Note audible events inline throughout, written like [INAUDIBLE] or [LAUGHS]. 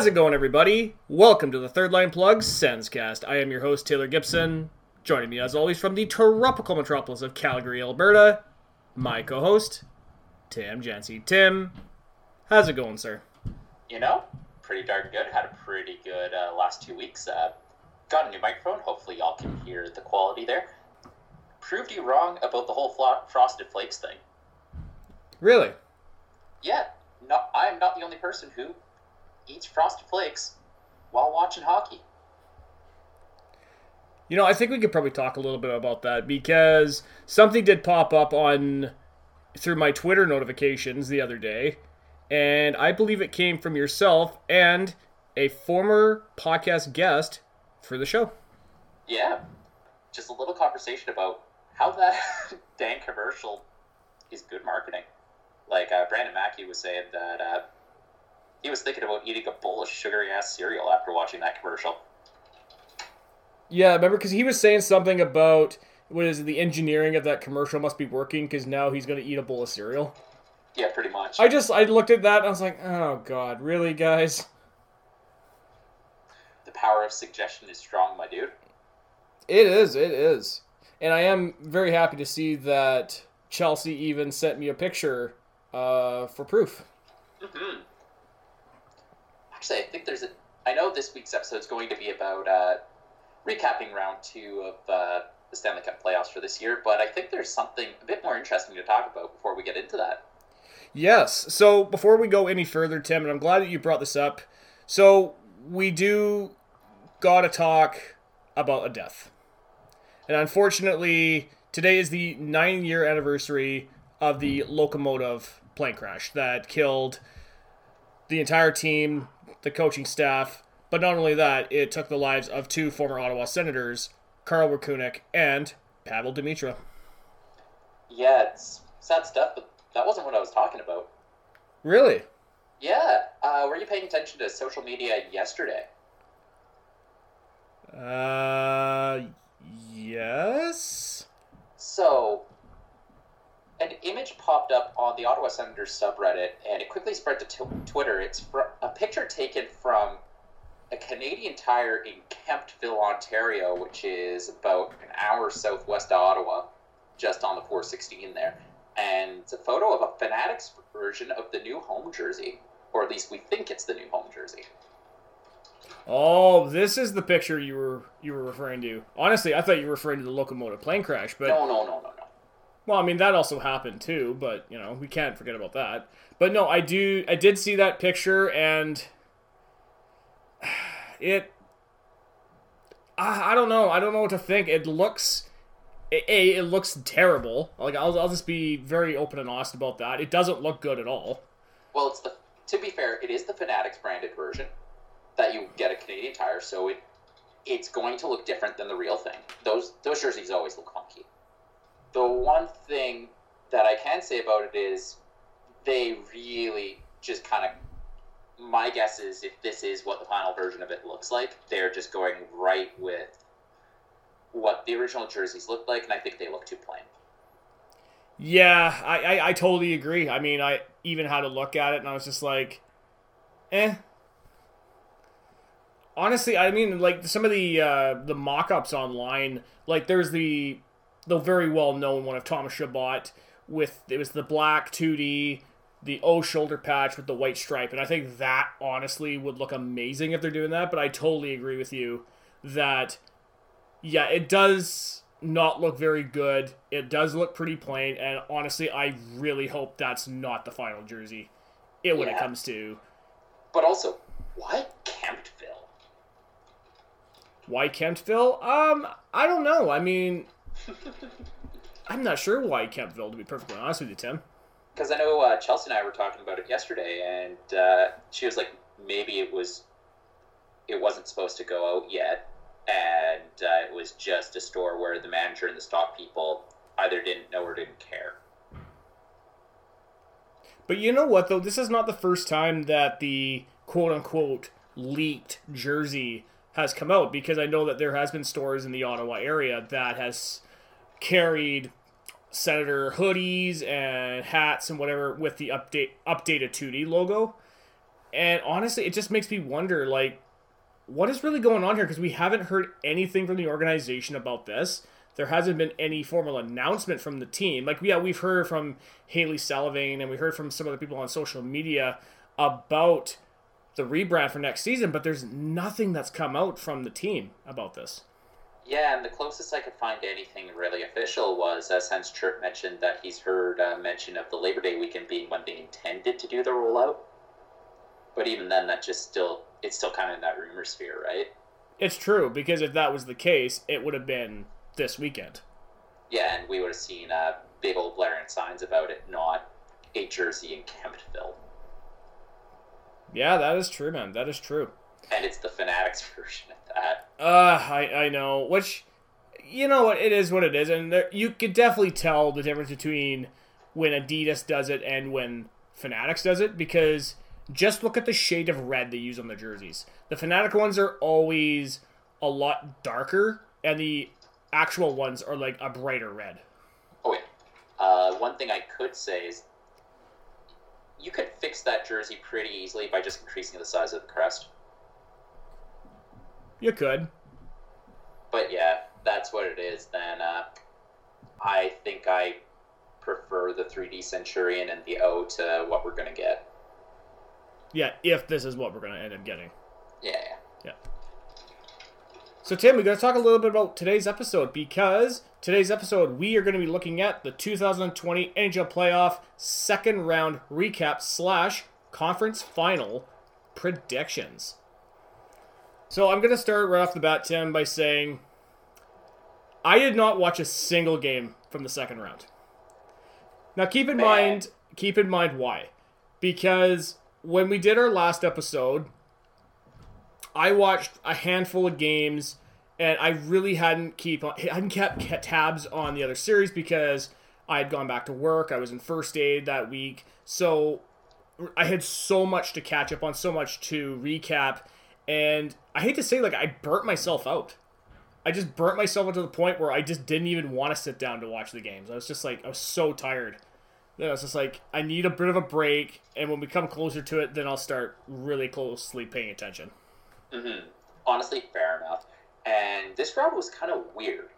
How's it going, everybody? Welcome to the Third Line Plug Senscast. I am your host, Taylor Gibson. Joining me, as always, from the tropical metropolis of Calgary, Alberta, my co host, Tim Jancy. Tim, how's it going, sir? You know, pretty darn good. Had a pretty good uh, last two weeks. Uh, got a new microphone. Hopefully, y'all can hear the quality there. Proved you wrong about the whole flo- frosted flakes thing. Really? Yeah, no, I am not the only person who eats frosted flakes while watching hockey. You know, I think we could probably talk a little bit about that because something did pop up on through my Twitter notifications the other day, and I believe it came from yourself and a former podcast guest for the show. Yeah, just a little conversation about how that [LAUGHS] dang commercial is good marketing. Like uh, Brandon Mackey was saying that uh, he was thinking about eating a bowl of sugary ass cereal after watching that commercial. Yeah, remember because he was saying something about what is it, the engineering of that commercial must be working because now he's going to eat a bowl of cereal. Yeah, pretty much. I just I looked at that and I was like, oh god, really, guys? the power of suggestion is strong, my dude. It is, it is, and I am very happy to see that Chelsea even sent me a picture uh, for proof. hmm Actually, I think there's a. I know this week's episode is going to be about uh, recapping round two of uh, the Stanley Cup playoffs for this year, but I think there's something a bit more interesting to talk about before we get into that. Yes. So before we go any further, Tim, and I'm glad that you brought this up. So we do got to talk about a death. And unfortunately, today is the nine year anniversary of the Lokomotiv plane crash that killed the entire team, the coaching staff. But not only that, it took the lives of two former Ottawa Senators, Karl Rachunek and Pavel Demitra. Yeah, it's sad stuff, but that wasn't what I was talking about. Really? Yeah, uh, were you paying attention to social media yesterday? Uh, yes. So, an image popped up on the Ottawa Senators subreddit, and it quickly spread to t- Twitter. It's fr- a picture taken from a Canadian Tire in Kemptville, Ontario, which is about an hour southwest of Ottawa, just on the 416 there. And it's a photo of a Fanatics version of the new home jersey, or at least we think it's the new home jersey. Oh, this is the picture you were you were referring to. Honestly, I thought you were referring to the Lokomotiv plane crash, but No, no, no, no, no. Well, I mean that also happened too. But you know, we can't forget about that. But no, I do. I did see that picture, and [SIGHS] it. I, I don't know. I don't know what to think. It looks. A, it looks terrible. Like I'll, I'll just be very open and honest about that. It doesn't look good at all. Well, it's the to be fair, it is the Fanatics branded version that you get at Canadian Tire, so it it's going to look different than the real thing. Those those jerseys always look funky. The one thing that I can say about it is they really just kind of my guess is if this is what the final version of it looks like, they're just going right with what the original jerseys looked like, and I think they look too plain. Yeah, I, I, I totally agree. I mean, I even had to look at it, and I was just like, eh. Honestly, I mean, like some of the uh, the mock-ups online, like there's the the very well known one of Thomas Chabot with it was the black 2D, the O shoulder patch with the white stripe, and I think that honestly would look amazing if they're doing that. But I totally agree with you that yeah, it does not look very good. It does look pretty plain, and honestly, I really hope that's not the final jersey. It when it comes to But also, why Kemptville? why Kemptville. Um, I don't know. I mean, [LAUGHS] I'm not sure why Kemptville. To be perfectly honest with you, Tim. because I know uh, Chelsea and I were talking about it yesterday, and uh, she was like, maybe it was, it wasn't supposed to go out yet, and uh, it was just a store where the manager and the stock people either didn't know or didn't care. But you know what though? This is not the first time that the quote unquote leaked jersey has come out because I know that there has been stores in the Ottawa area that has carried senator hoodies and hats and whatever with the update updated 2D logo. And honestly, it just makes me wonder, like, what is really going on here? Because we haven't heard anything from the organization about this. There hasn't been any formal announcement from the team. Like, yeah, we've heard from Hailey Salvian and we heard from some other people on social media about the rebrand for next season, but there's nothing that's come out from the team about this. Yeah, and the closest I could find to anything really official was uh, since Chirp mentioned that he's heard uh, mention of the Labor Day weekend being when they intended to do the rollout. But even then, that just still it's still kind of in that rumor sphere, right? It's true because if that was the case, it would have been this weekend. Yeah, and we would have seen uh, big old blaring signs about it, not a jersey in Kemptville. Yeah, that is true, man. That is true. And it's the Fanatics [LAUGHS] version of that. Uh, I I know. Which, you know what, it is what it is, and there, you could definitely tell the difference between when Adidas does it and when Fanatics does it because just look at the shade of red they use on the jerseys. The Fanatic ones are always a lot darker, and the actual ones are like a brighter red. Oh yeah. Uh, one thing I could say is you could fix that jersey pretty easily by just increasing the size of the crest. You could. But yeah, that's what it is. Then uh, I think I prefer the 3D Centurion and the O to what we're gonna get. Yeah, if this is what we're going to end up getting. Yeah. Yeah. So, Tim, we got to talk a little bit about today's episode because today's episode we are going to be looking at the 2020 NHL Playoff second round recap slash conference final predictions. So, I'm going to start right off the bat, Tim, by saying I did not watch a single game from the second round. Now, keep in mind, keep in mind why, because when we did our last episode, I watched a handful of games, and I really hadn't keep hadn't kept kept tabs on the other series because I had gone back to work. I was in first aid that week, so I had so much to catch up on, so much to recap, and I hate to say, like I burnt myself out. I just burnt myself out to the point where I just didn't even want to sit down to watch the games. I was just like, I was so tired. Then I was just like, I need a bit of a break, and when we come closer to it, then I'll start really closely paying attention. Mm-hmm. Honestly, fair enough. And this round was kind of weird.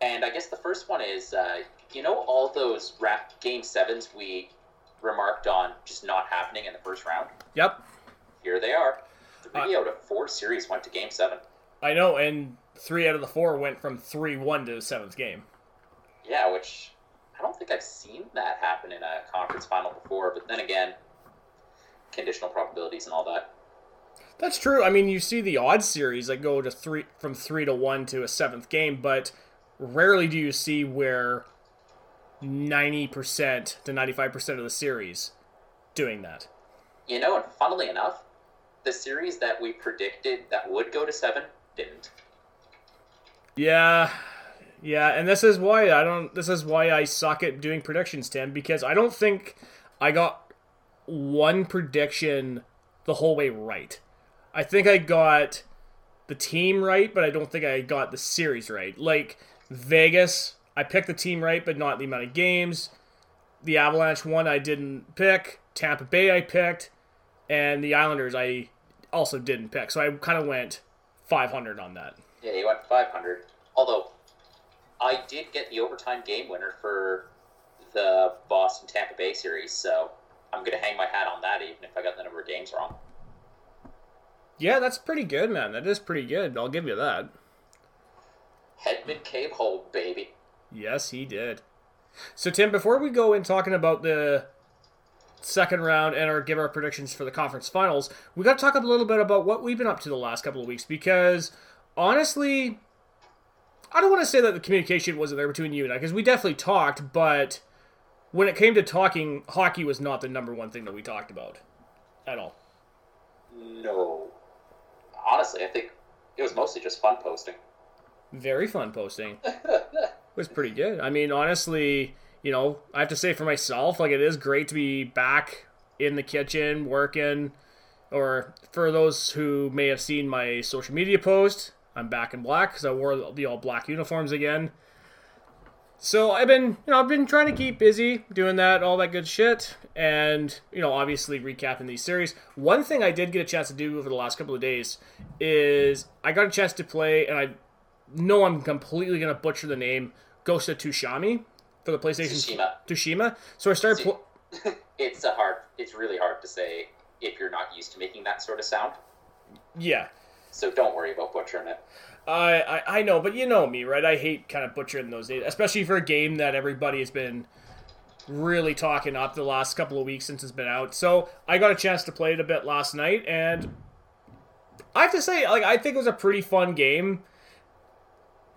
And I guess the first one is, uh, you know, all those rap game sevens we remarked on just not happening in the first round. Yep, Three out of four series went to game seven. I know, and three out of the four went from three one to the seventh game. Yeah, which I don't think I've seen that happen in a conference final before. But then again, conditional probabilities and all that. That's true. I mean, you see the odd series that go to three from three to one to a seventh game, but rarely do you see where ninety percent to ninety five percent of the series doing that. You know, and funnily enough, the series that we predicted that would go to seven didn't. Yeah, yeah, and this is why I don't. This is why I suck at doing predictions, Tim, because I don't think I got one prediction the whole way right. I think I got the team right, but I don't think I got the series right. Like Vegas, I picked the team right, but not the amount of games. The Avalanche one I didn't pick. Tampa Bay I picked, and the Islanders I also didn't pick. So I kind of went 500 on that. Yeah, you went 500. Although, I did get the overtime game winner for the Boston Tampa Bay series, so I'm going to hang my hat on that even if I got the number of games wrong. Yeah, that's pretty good, man. That is pretty good. I'll give you that. Hedman Cave Hole, baby. Yes, he did. So, Tim, before we go in talking about the second round and our give our predictions for the conference finals, we got to talk a little bit about what we've been up to the last couple of weeks because honestly, I don't want to say that the communication wasn't there between you and I because we definitely talked, but when it came to talking, hockey was not the number one thing that we talked about at all. No. Honestly, I think it was mostly just fun posting. Very fun posting. [LAUGHS] was pretty good. I mean, honestly, you know, I have to say for myself, like it is great to be back in the kitchen working. Or for those who may have seen my social media post, I'm back in black because I wore the all black uniforms again. so I've been, you know, I've been trying to keep busy doing that, all that good shit, and you know, obviously recapping these series. One thing I did get a chance to do over the last couple of days is I got a chance to play, and I know I'm completely gonna butcher the name, Ghost of Tsushima for the PlayStation Tsushima. Tsushima. So I started. Pl- [LAUGHS] it's a hard. It's really hard to say if you're not used to making that sort of sound. yeah, So don't worry about butchering it. I, I I know, but you know me, right? I hate kind of butchering those days, especially for a game that everybody has been really talking up the last couple of weeks since it's been out. So I got a chance to play it a bit last night, and I have to say, like, I think it was a pretty fun game.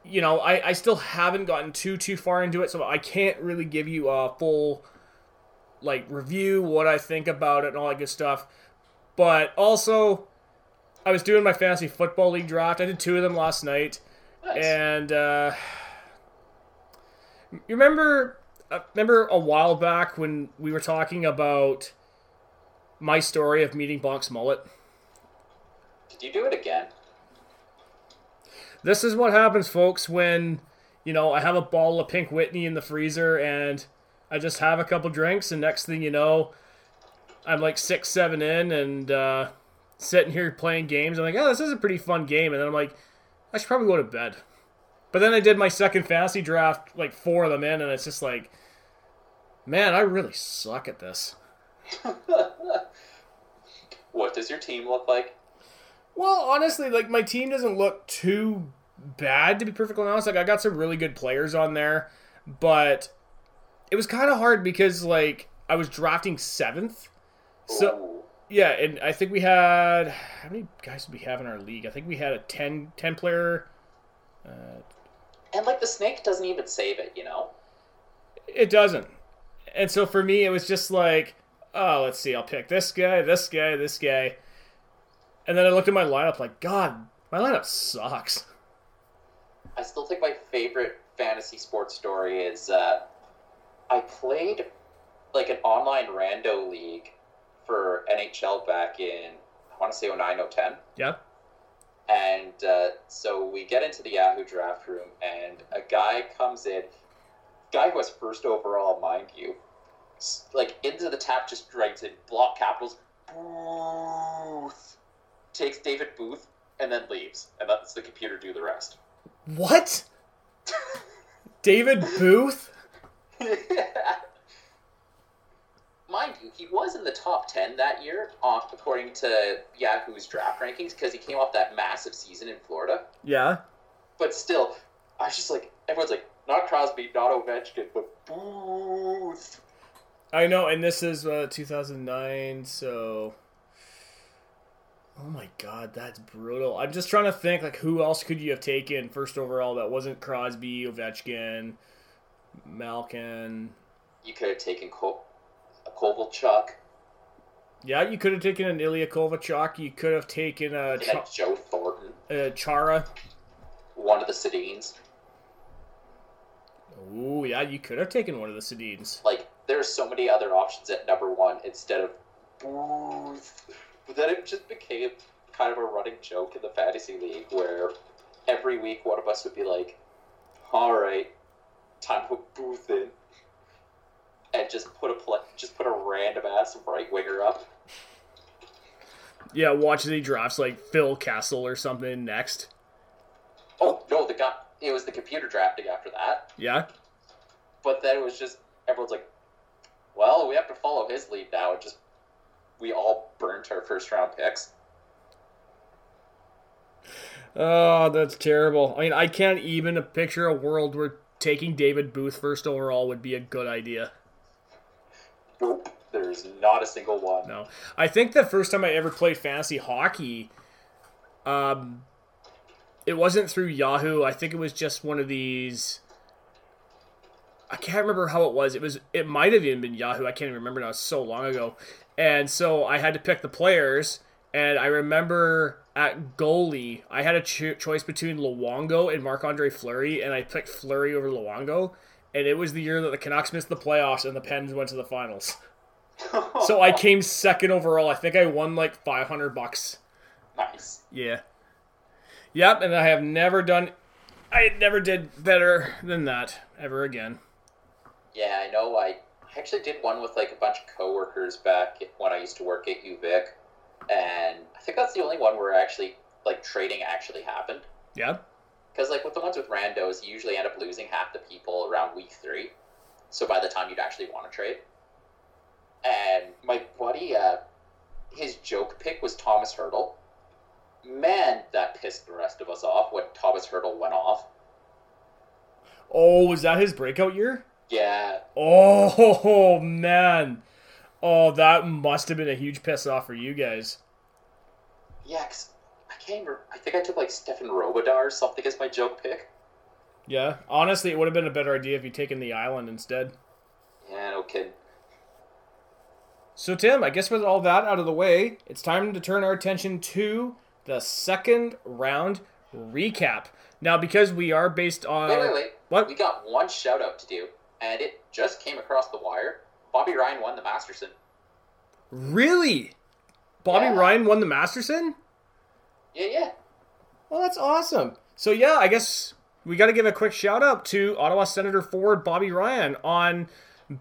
You know, I, I still haven't gotten too too far into it, so I can't really give you a full like review what I think about it and all that good stuff. But also, I was doing my fantasy football league draft. I did two of them last night, Nice. and uh, you remember uh, remember a while back when we were talking about my story of meeting Bonk's mullet. Did you do it again? This is what happens, folks, when you know I have a bottle of Pink Whitney in the freezer and I just have a couple drinks, and next thing you know, I'm like six, seven in, and uh, sitting here playing games. I'm like, oh, this is a pretty fun game, and then I'm like, I should probably go to bed. But then I did my second fantasy draft, like four of them in, and it's just like, man, I really suck at this. [LAUGHS] What does your team look like? Well, honestly, like my team doesn't look too bad to be perfectly honest. Like I got some really good players on there, but it was kind of hard because like I was drafting seventh. So yeah, and I think we had how many guys did we have in our league? I think we had a 10, 10 player. Uh, and like the snake doesn't even save it, you know. it doesn't, and so for me, it was just like, oh, let's see, I'll pick this guy, this guy, this guy, and then I looked at my lineup like, God, my lineup sucks. I still think my favorite fantasy sports story is uh, I played like an online rando league for NHL back in I want to say 09 010 Yeah. and uh, so we get into the Yahoo draft room and a guy comes in guy who was first overall mind you like into the tap just writes in block capitals Booth takes David Booth and then leaves and lets the computer do the rest What? [LAUGHS] David Booth? yeah. [LAUGHS] Mind you, he was in the top 10 that year, according to Yahoo's draft rankings, because he came off that massive season in Florida. Yeah. But still, I was just like, everyone's like, not Crosby, not Ovechkin, but Booth. I know, and this is uh, 2009, so. Oh my god, that's brutal. I'm just trying to think, like, who else could you have taken first overall that wasn't Crosby, Ovechkin, Malkin? You could have taken Ko- a Kovalchuk, Yeah, you could have taken an Ilya Kovalchuk. You could have taken a, you had Joe Thornton, a Chara. one of the Sedins. Ooh, yeah, you could have taken one of the Sedins. Like, there's so many other options at number one instead of Booth. But then it just became kind of a running joke in the fantasy league where every week one of us would be like, "All right, time to put Booth in," and just put a pla just put a random ass right winger up. Yeah, watch as he drafts, like, Phil Kessel or something next. Oh no, the guy it was the computer drafting after that. Yeah? But then it was just everyone's like, "Well, we have to follow his lead now," and just we all burnt our first round picks. Oh, that's terrible. I mean, I can't even picture a world where taking David Booth first overall would be a good idea. Nope, there's not a single one. No. I think the first time I ever played fantasy hockey, um, it wasn't through Yahoo. I think it was just one of these. I can't remember how it was. It was. It might have even been Yahoo. I can't even remember now. It's so long ago. And so I had to pick the players. And I remember at goalie, I had a cho- choice between Luongo and Marc Andre Fleury, and I picked Fleury over Luongo. And it was the year that the Canucks missed the playoffs and the Pens went to the finals. [LAUGHS] So I came second overall. I think I won like 500 bucks. nice. Yeah. Yep, and I have never done I never did better than that ever again. Yeah, I know. I actually did one with like a bunch of coworkers back when I used to work at UVic, and I think that's the only one where actually like trading actually happened. Yeah. Because like with the ones with randos, you usually end up losing half the people around week three. So by the time you'd actually want to trade, and my buddy, uh, his joke pick was Tomas Hertl. Man, that pissed the rest of us off when Tomas Hertl went off. Oh, was that his breakout year? Yeah. Oh [LAUGHS] man. Oh, that must have been a huge piss off for you guys. Yeah, cause I can't remember. I think I took like Stefan Robidas or something as my joke pick. Yeah, honestly, it would have been a better idea if you'd taken the island instead. Yeah, no kidding. So, Tim, I guess with all that out of the way, it's time to turn our attention to the second round recap. Now, because we are based on. Wait, wait, wait. What? We got one shout out to do, and it just came across the wire. Bobby Ryan won the Masterton. Really? Bobby Yeah. Ryan won the Masterton? Yeah, yeah. Well, that's awesome. So, yeah, I guess we got to give a quick shout out to Ottawa Senator forward Bobby Ryan on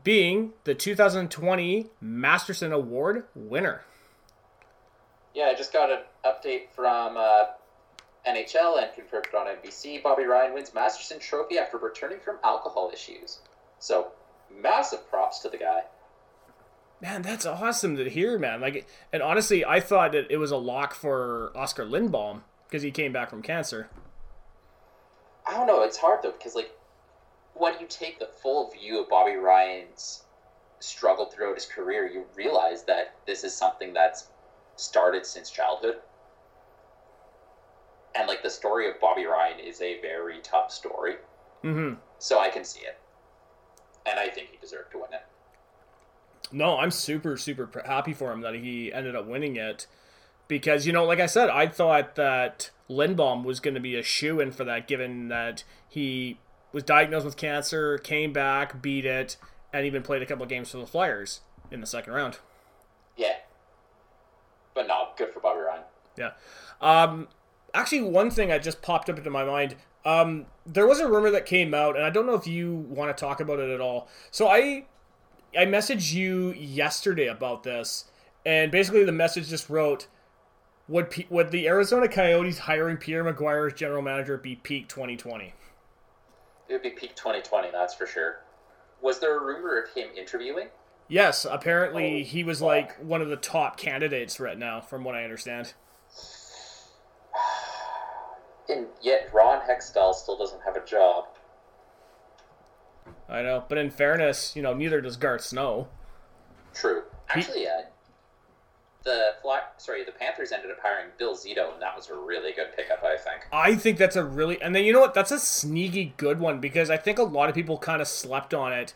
being the 2020 Masterton Award winner. Yeah, I just got an update from uh, NHL and confirmed on NBC. Bobby Ryan wins Masterton Trophy after returning from alcohol issues. So, massive props to the guy. Man, that's awesome to hear, man. Like, and honestly, I thought that it was a lock for Oskar Lindblom because he came back from cancer. I don't know. It's hard though because like when you take the full view of Bobby Ryan's struggle throughout his career, you realize that this is something that's started since childhood. And like the story of Bobby Ryan is a very tough story, Mm-hmm. so I can see it, and I think he deserved to win it. No, I'm super, super happy for him that he ended up winning it because, you know, like I said, I thought that Lindblom was going to be a shoe in for that given that he was diagnosed with cancer, came back, beat it, and even played a couple of games for the Flyers in the second round. Yeah, but no, good for Bobby Ryan. Yeah. Um, actually, one thing that just popped up into my mind. Um, there was a rumor that came out, and I don't know if you want to talk about it at all. So I, I messaged you yesterday about this, and basically the message just wrote, "Would P- would the Arizona Coyotes hiring Pierre McGuire as general manager be peak 2020?" It would be peak 2020, that's for sure. Was there a rumor of him interviewing? Yes, apparently Oh, he was fuck. like one of the top candidates right now, from what I understand. And yet Ron Hextall still doesn't have a job. I know, but in fairness, you know, neither does Garth Snow. True. Actually, uh, the Fly, sorry, the Panthers ended up hiring Bill Zito, and that was a really good pickup, I think. I think that's a really and then you know what that's a sneaky good one because I think a lot of people kind of slept on it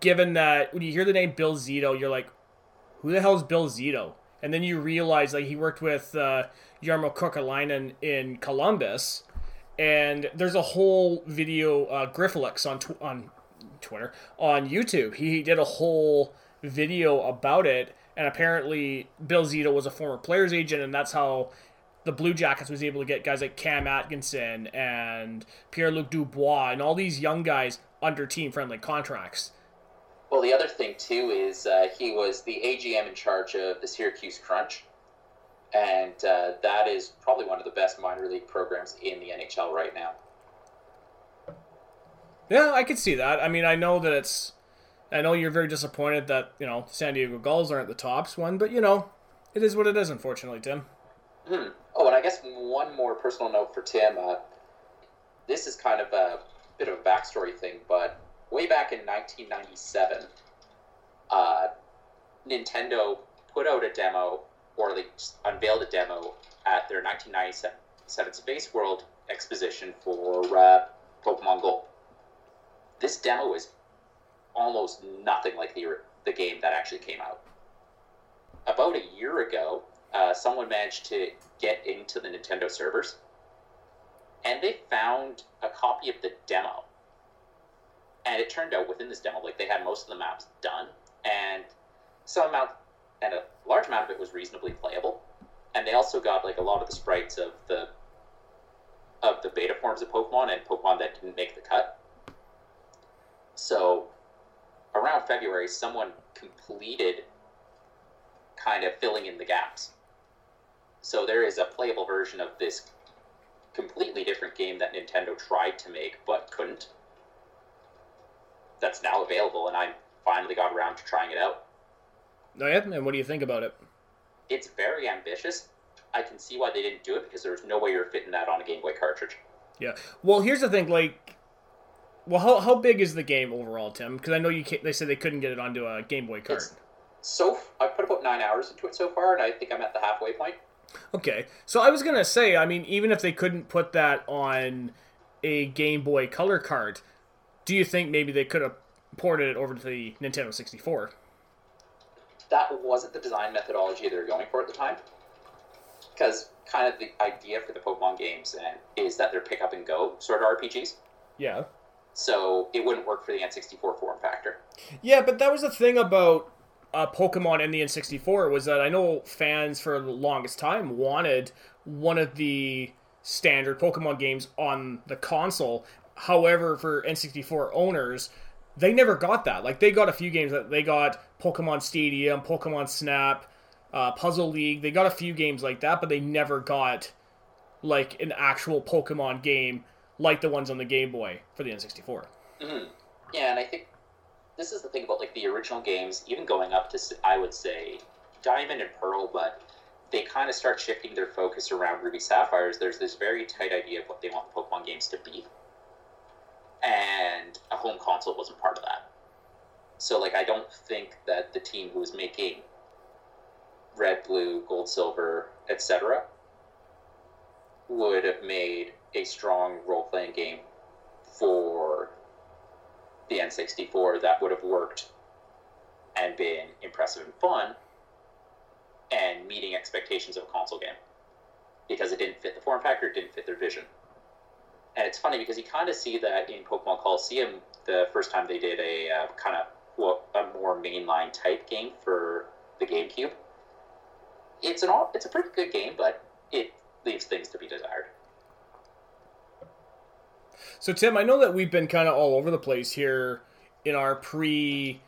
given that when you hear the name Bill Zito you're like who the hell is Bill Zito and then you realize like he worked with uh, Jarmo Kekalainen in Columbus and there's a whole video uh, Grifflex on tw- on Twitter on YouTube he did a whole video about it and apparently Bill Zito was a former player's agent and that's how the Blue Jackets was able to get guys like Cam Atkinson and Pierre Luc Dubois and all these young guys under team friendly contracts. Well, the other thing too is uh, he was the AGM in charge of the Syracuse Crunch, and uh, that is probably one of the best minor league programs in the NHL right now. Yeah, I could see that. I mean, I know that it's. I know you're very disappointed that, you know, San Diego Gulls aren't the tops one, but, you know, it is what it is, unfortunately, Tim. Hmm. Oh, and I guess one more personal note for Tim. Uh, this is kind of a bit of a backstory thing, but way back in 1997, uh, Nintendo put out a demo, or they unveiled a demo at their 1997 Space World exposition for uh, Pokemon Gold. This demo is almost nothing like the the game that actually came out. About a year ago, uh, someone managed to get into the Nintendo servers, and they found a copy of the demo. And it turned out within this demo, like they had most of the maps done, and some amount, and a large amount of it was reasonably playable. And they also got like a lot of the sprites of the of the beta forms of Pokemon and Pokemon that didn't make the cut. So around February, someone completed kind of filling in the gaps. So there is a playable version of this completely different game that Nintendo tried to make but couldn't. That's now available, and I finally got around to trying it out. Oh, yeah? And what do you think about it? It's very ambitious. I can see why they didn't do it because there's no way you're fitting that on a Game Boy cartridge. Yeah. Well, here's the thing. Like, well, how, how big is the game overall, Tim? Because I know you they said they couldn't get it onto a Game Boy card. It's, so I put about nine hours into it so far, and I think I'm at the halfway point. Okay, so I was gonna say, I mean, even if they couldn't put that on a Game Boy Color card, do you think maybe they could have ported it over to the Nintendo 64? That wasn't the design methodology they were going for at the time, because kind of the idea for the Pokemon games and is that they're pick up and go sort of RPGs. Yeah. So it wouldn't work for the N64 form factor. Yeah, but that was the thing about uh, Pokemon and the N64 was that I know fans for the longest time wanted one of the standard Pokemon games on the console. However, for N64 owners, they never got that. Like they got a few games that they got Pokemon Stadium, Pokemon Snap, uh, Puzzle League. They got a few games like that, but they never got like an actual Pokemon game like the ones on the Game Boy for the N64. Mm-hmm. Yeah, and I think this is the thing about like the original games, even going up to I would say Diamond and Pearl, but they kind of start shifting their focus around Ruby Sapphires. There's this very tight idea of what they want the Pokemon games to be, and a home console wasn't part of that. So like I don't think that the team who was making Red, Blue, Gold, Silver, etc., would have made a strong role playing game for the N64 that would have worked and been impressive and fun and meeting expectations of a console game because it didn't fit the form factor, it didn't fit their vision. And it's funny because you kind of see that in Pokemon Colosseum the first time they did a uh, kind of well, a more mainline type game for the GameCube. It's an all, it's a pretty good game, but it leaves things to be desired. So, Tim, I know that we've been kind of all over the place here in our pre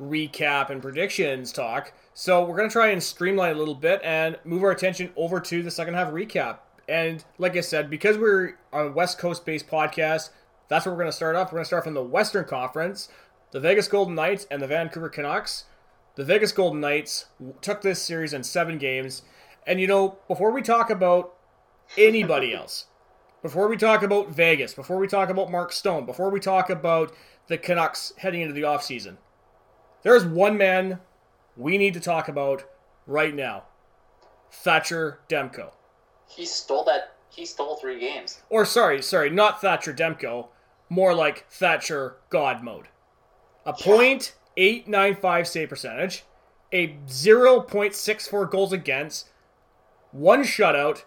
recap and predictions talk. So, we're going to try and streamline a little bit and move our attention over to the second half recap. And, like I said, because we're a West Coast based podcast, that's where we're going to start off. We're going to start from the Western Conference, the Vegas Golden Knights, and the Vancouver Canucks. The Vegas Golden Knights took this series in seven games. And, you know, before we talk about anybody else, before we talk about Vegas, before we talk about Mark Stone, before we talk about the Canucks heading into the offseason, there is one man we need to talk about right now Thatcher Demko. He stole that. He stole three games. Or, sorry, sorry, not Thatcher Demko. More like Thatcher God mode. A point eight nine five save percentage, a 0.64 goals against, one shutout,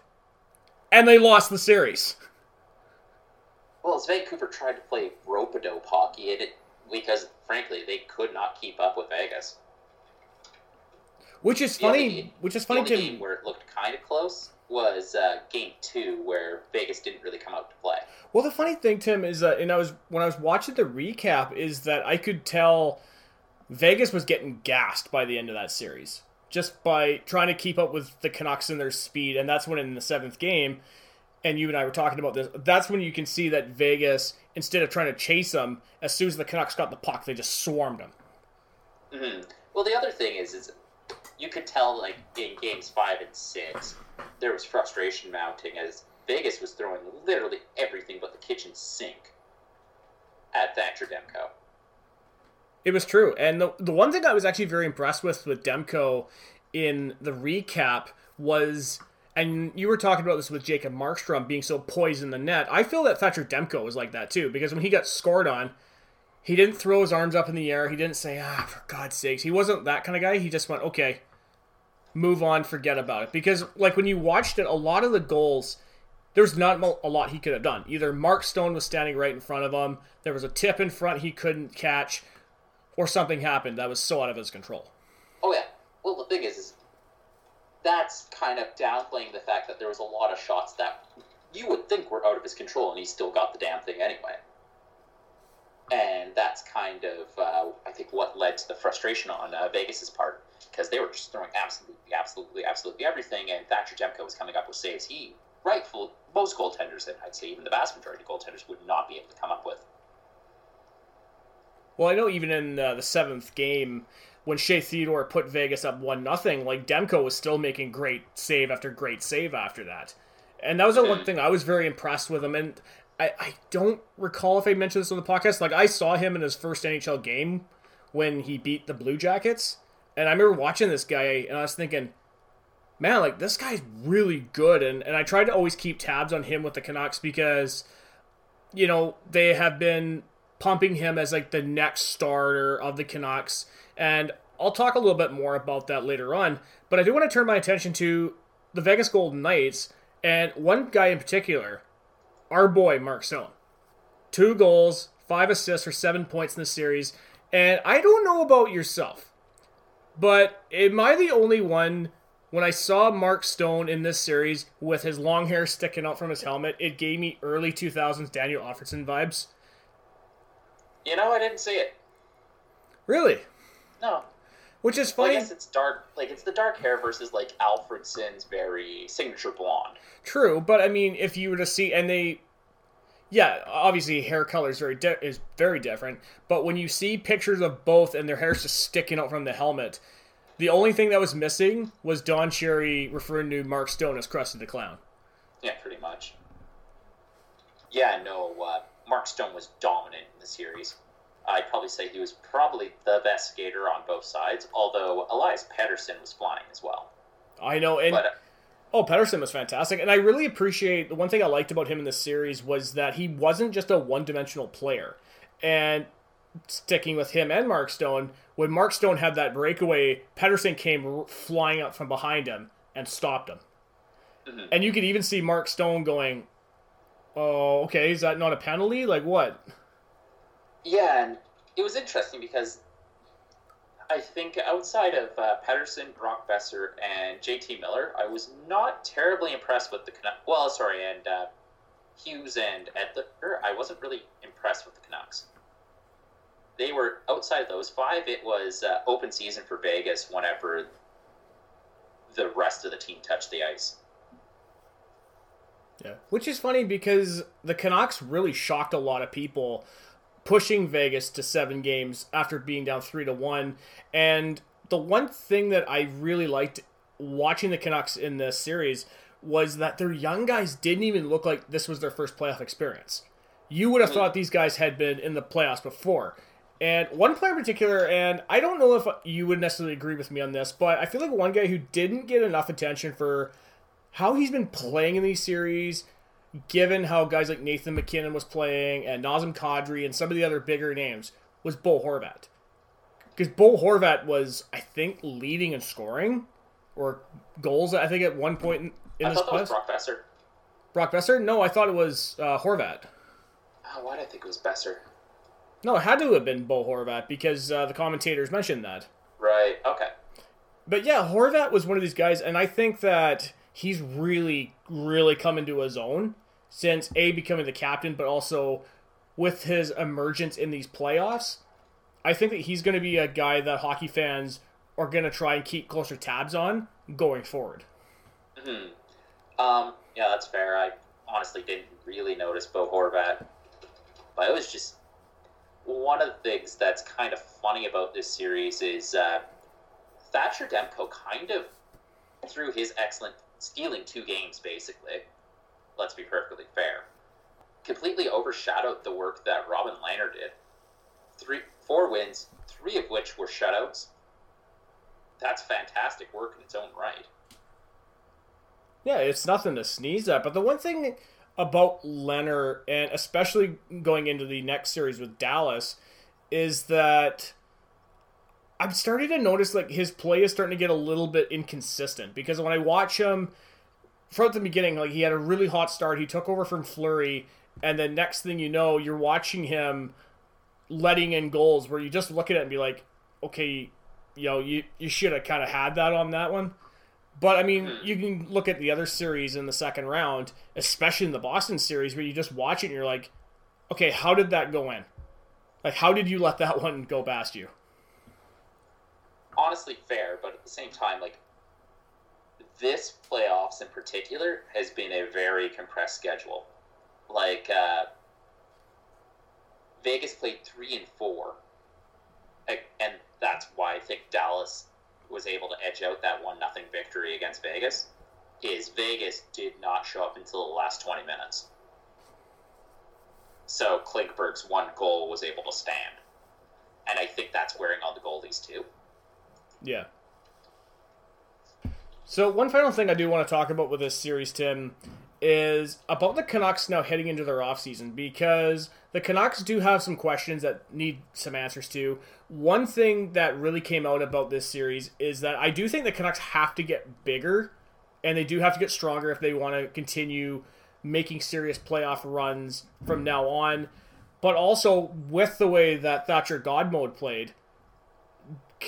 and they lost the series. Well, as Vancouver tried to play rope a dope hockey, it because frankly they could not keep up with Vegas. Which is The funny. game- which is funny to where it looked kind of close was uh, game two, where Vegas didn't really come out to play. Well, the funny thing, Tim, is that, and I was when I was watching the recap, is that I could tell Vegas was getting gassed by the end of that series, just by trying to keep up with the Canucks and their speed, and that's when in the seventh game, and you and I were talking about this. That's when you can see that Vegas, instead of trying to chase them, as soon as the Canucks got the puck, they just swarmed them. hmm Well, the other thing is, is you could tell like in games five and six, there was frustration mounting as Vegas was throwing literally everything but the kitchen sink at Thatcher Demko. It was true. And the, the one thing I was actually very impressed with with Demko in the recap was, and you were talking about this with Jacob Markstrom being so poised in the net. I feel that Thatcher Demko was like that too, because when he got scored on, he didn't throw his arms up in the air. He didn't say, ah, for God's sakes. He wasn't that kind of guy. He just went, okay, move on, forget about it. Because, like, when you watched it, a lot of the goals, there's not a lot he could have done. Either Mark Stone was standing right in front of him, there was a tip in front he couldn't catch, or something happened that was so out of his control. Oh yeah. Well, the thing is, is that's kind of downplaying the fact that there was a lot of shots that you would think were out of his control, and he still got the damn thing anyway. And that's kind of, uh, I think, what led to the frustration on uh, Vegas's part because they were just throwing absolutely, absolutely, absolutely everything, and Thatcher Demko was coming up with saves he rightful most goaltenders, and I'd say even the vast majority of goaltenders, would not be able to come up with. Well, I know even in uh, the seventh game, when Shea Theodore put Vegas up one nothing, like Demko was still making great save after great save after that, and that was the one Mm-hmm. thing I was very impressed with him. And I, I don't recall if I mentioned this on the podcast. Like I saw him in his first NHL game when he beat the Blue Jackets, and I remember watching this guy, and I was thinking, man, like this guy's really good. And and I tried to always keep tabs on him with the Canucks because, you know, they have been pumping him as like the next starter of the Canucks. And I'll talk a little bit more about that later on. But I do want to turn my attention to the Vegas Golden Knights and one guy in particular, our boy Mark Stone. Two goals, five assists for seven points in the series. And I don't know about yourself, but am I the only one when I saw Mark Stone in this series with his long hair sticking out from his helmet, it gave me early 2000s Daniel Alfredsson vibes? You know, I didn't see it. Really? No. Which is Well, I funny. guess it's dark. Like it's the dark hair versus like Alfredsson's very signature blonde. True, but I mean, if you were to see, and they, yeah, obviously hair color is very di- is very different. But when you see pictures of both and their hair's just sticking out from the helmet, the only thing that was missing was Don Cherry referring to Mark Stone as Krusty the Clown. Yeah, pretty much. Yeah, no. Uh, Mark Stone was dominant in the series. I'd probably say he was probably the best skater on both sides. Although Elias Pettersson was flying as well. I know, and But uh, Oh, Pettersson was fantastic, and I really appreciate the one thing I liked about him in this series was that he wasn't just a one-dimensional player. And sticking with him and Mark Stone, when Mark Stone had that breakaway, Pettersson came r- flying up from behind him and stopped him. Mhm. And you could even see Mark Stone going, "Oh, okay, is that not a penalty? Like what?" Yeah, and it was interesting because I think outside of uh, Pettersson, Brock Boeser, and JT Miller, I was not terribly impressed with the Canucks. Well, sorry, and uh, Hughes and Edler, I wasn't really impressed with the Canucks. They were outside those five. It was uh, open season for Vegas whenever the rest of the team touched the ice. Yeah. Which is funny because the Canucks really shocked a lot of people pushing Vegas to seven games after being down three to one. And the one thing that I really liked watching the Canucks in this series was that their young guys didn't even look like this was their first playoff experience. You would have mm. thought these guys had been in the playoffs before. And one player in particular, and I don't know if you would necessarily agree with me on this, but I feel like one guy who didn't get enough attention for how he's been playing in these series, given how guys like Nathan MacKinnon was playing and Nazem Kadri and some of the other bigger names, was Bo Horvat. Because Bo Horvat was, I think, leading in scoring or goals. I think at one point in, in I this thought that was. Brock Boeser. Brock Boeser? No, I thought it was uh, Horvat. Oh, why did I think it was Boeser? No, it had to have been Bo Horvat because uh, the commentators mentioned that. Right. Okay. But yeah, Horvat was one of these guys, and I think that he's really, really come into his own since A, becoming the captain, but also with his emergence in these playoffs. I think that he's going to be a guy that hockey fans are going to try and keep closer tabs on going forward. Hmm. Um, yeah, that's fair. I honestly didn't really notice Bo Horvat, but it was just one of the things that's kind of funny about this series is uh, Thatcher Demko kind of through his excellent stealing two games basically. Let's be perfectly fair. Completely overshadowed the work that Robin Lehner did. Three, four wins, three of which were shutouts. That's fantastic work in its own right. Yeah, it's nothing to sneeze at. But the one thing about Leonard, and especially going into the next series with Dallas, is that I'm starting to notice like his play is starting to get a little bit inconsistent because when I watch him from the beginning, like he had a really hot start, he took over from Fleury, and then next thing you know, you're watching him letting in goals where you just look at it and be like, okay, you know, you you should have kind of had that on that one. But I mean, hmm. you can look at the other series in the second round, especially in the Boston series, where you just watch it and you're like, okay, how did that go in? Like, how did you let that [LAUGHS] one go past you? Honestly, fair, but at the same time, like this playoffs in particular has been a very compressed schedule. Like uh, Vegas played three and four, and that's why I think Dallas was able to edge out that one nothing victory against Vegas. Is Vegas did not show up until the last twenty minutes, so Klingberg's one goal was able to stand, and I think that's wearing on the goalies too. Yeah. So one final thing I do want to talk about with this series, Tim, is about the Canucks now heading into their offseason because the Canucks do have some questions that need some answers to. One thing that really came out about this series is that I do think the Canucks have to get bigger and they do have to get stronger if they want to continue making serious playoff runs from now on. But also with the way that Thatcher Godmode played,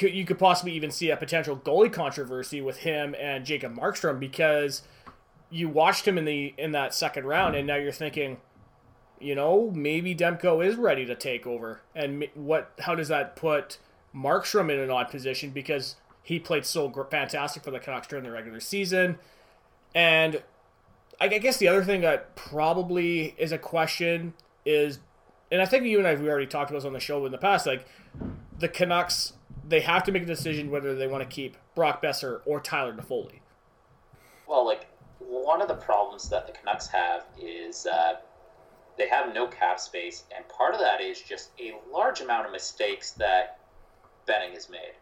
you could possibly even see a potential goalie controversy with him and Jacob Markstrom because you watched him in the in that second round and now you're thinking you know maybe Demko is ready to take over. And what how does that put Markstrom in an odd position? Because he played so fantastic for the Canucks during the regular season. And I guess the other thing that probably is a question is and I think you and I we already talked about this on the show in the past like the Canucks they have to make a decision whether they want to keep Brock Boeser or Tyler Toffoli. Well, like one of the problems that the Canucks have is uh, they have no cap space, and part of that is just a large amount of mistakes that Benning has made.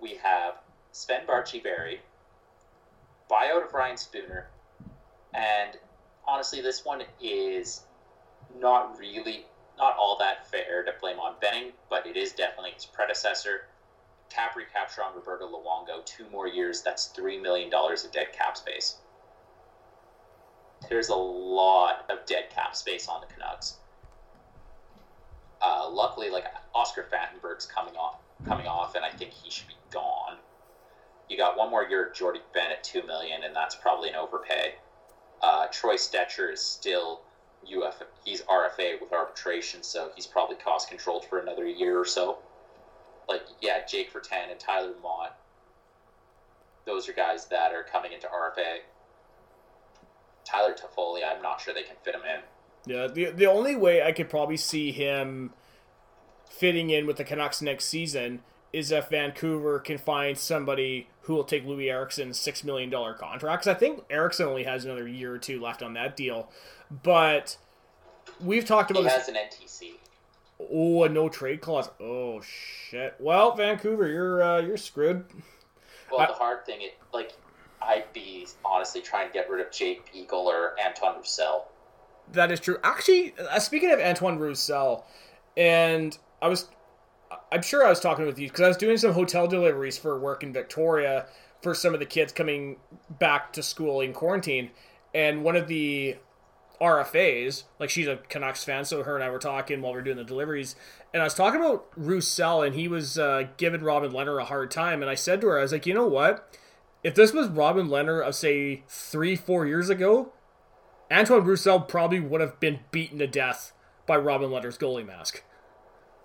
We have Sven Baertschi buyout of Ryan Spooner, and honestly, this one is not really not all that fair to blame on Benning, but it is definitely his predecessor. Cap recapture on Roberto Luongo, two more years, that's $3 million of dead cap space. There's a lot of dead cap space on the Canucks. Uh, luckily, like Oscar Fantenberg's coming off, coming off, and I think he should be gone. You got one more year of Jordie Benn at two million, and that's probably an overpay. Uh, Troy Stecher is still UF, he's RFA with arbitration, so he's probably cost controlled for another year or so. Like, yeah, Jake Virtanen and Tyler Motte, those are guys that are coming into RFA. Tyler Toffoli, I'm not sure they can fit him in. Yeah, the, the only way I could probably see him fitting in with the Canucks next season is if Vancouver can find somebody who will take Loui Eriksson's six million dollar contract. Because I think Eriksson only has another year or two left on that deal. But we've talked about he this. has an NTC. Oh, a no trade clause. Oh shit. Well, Vancouver, you're uh, you're screwed. Well, I, the hard thing, it like I'd be honestly trying to get rid of Jay Beagle or Antoine Roussel. That is true. Actually, uh, speaking of Antoine Roussel, and I was, I'm sure I was talking with you because I was doing some hotel deliveries for work in Victoria for some of the kids coming back to school in quarantine, and one of the RFAs. Like she's a Canucks fan, so her and I were talking while we are doing the deliveries, and I was talking about Roussel, and he was uh, giving Robin Lehner a hard time, and I said to her, I was like, you know what? If this was Robin Lehner of say three, four years ago, Antoine Roussel probably would have been beaten to death by Robin Lehner's goalie mask.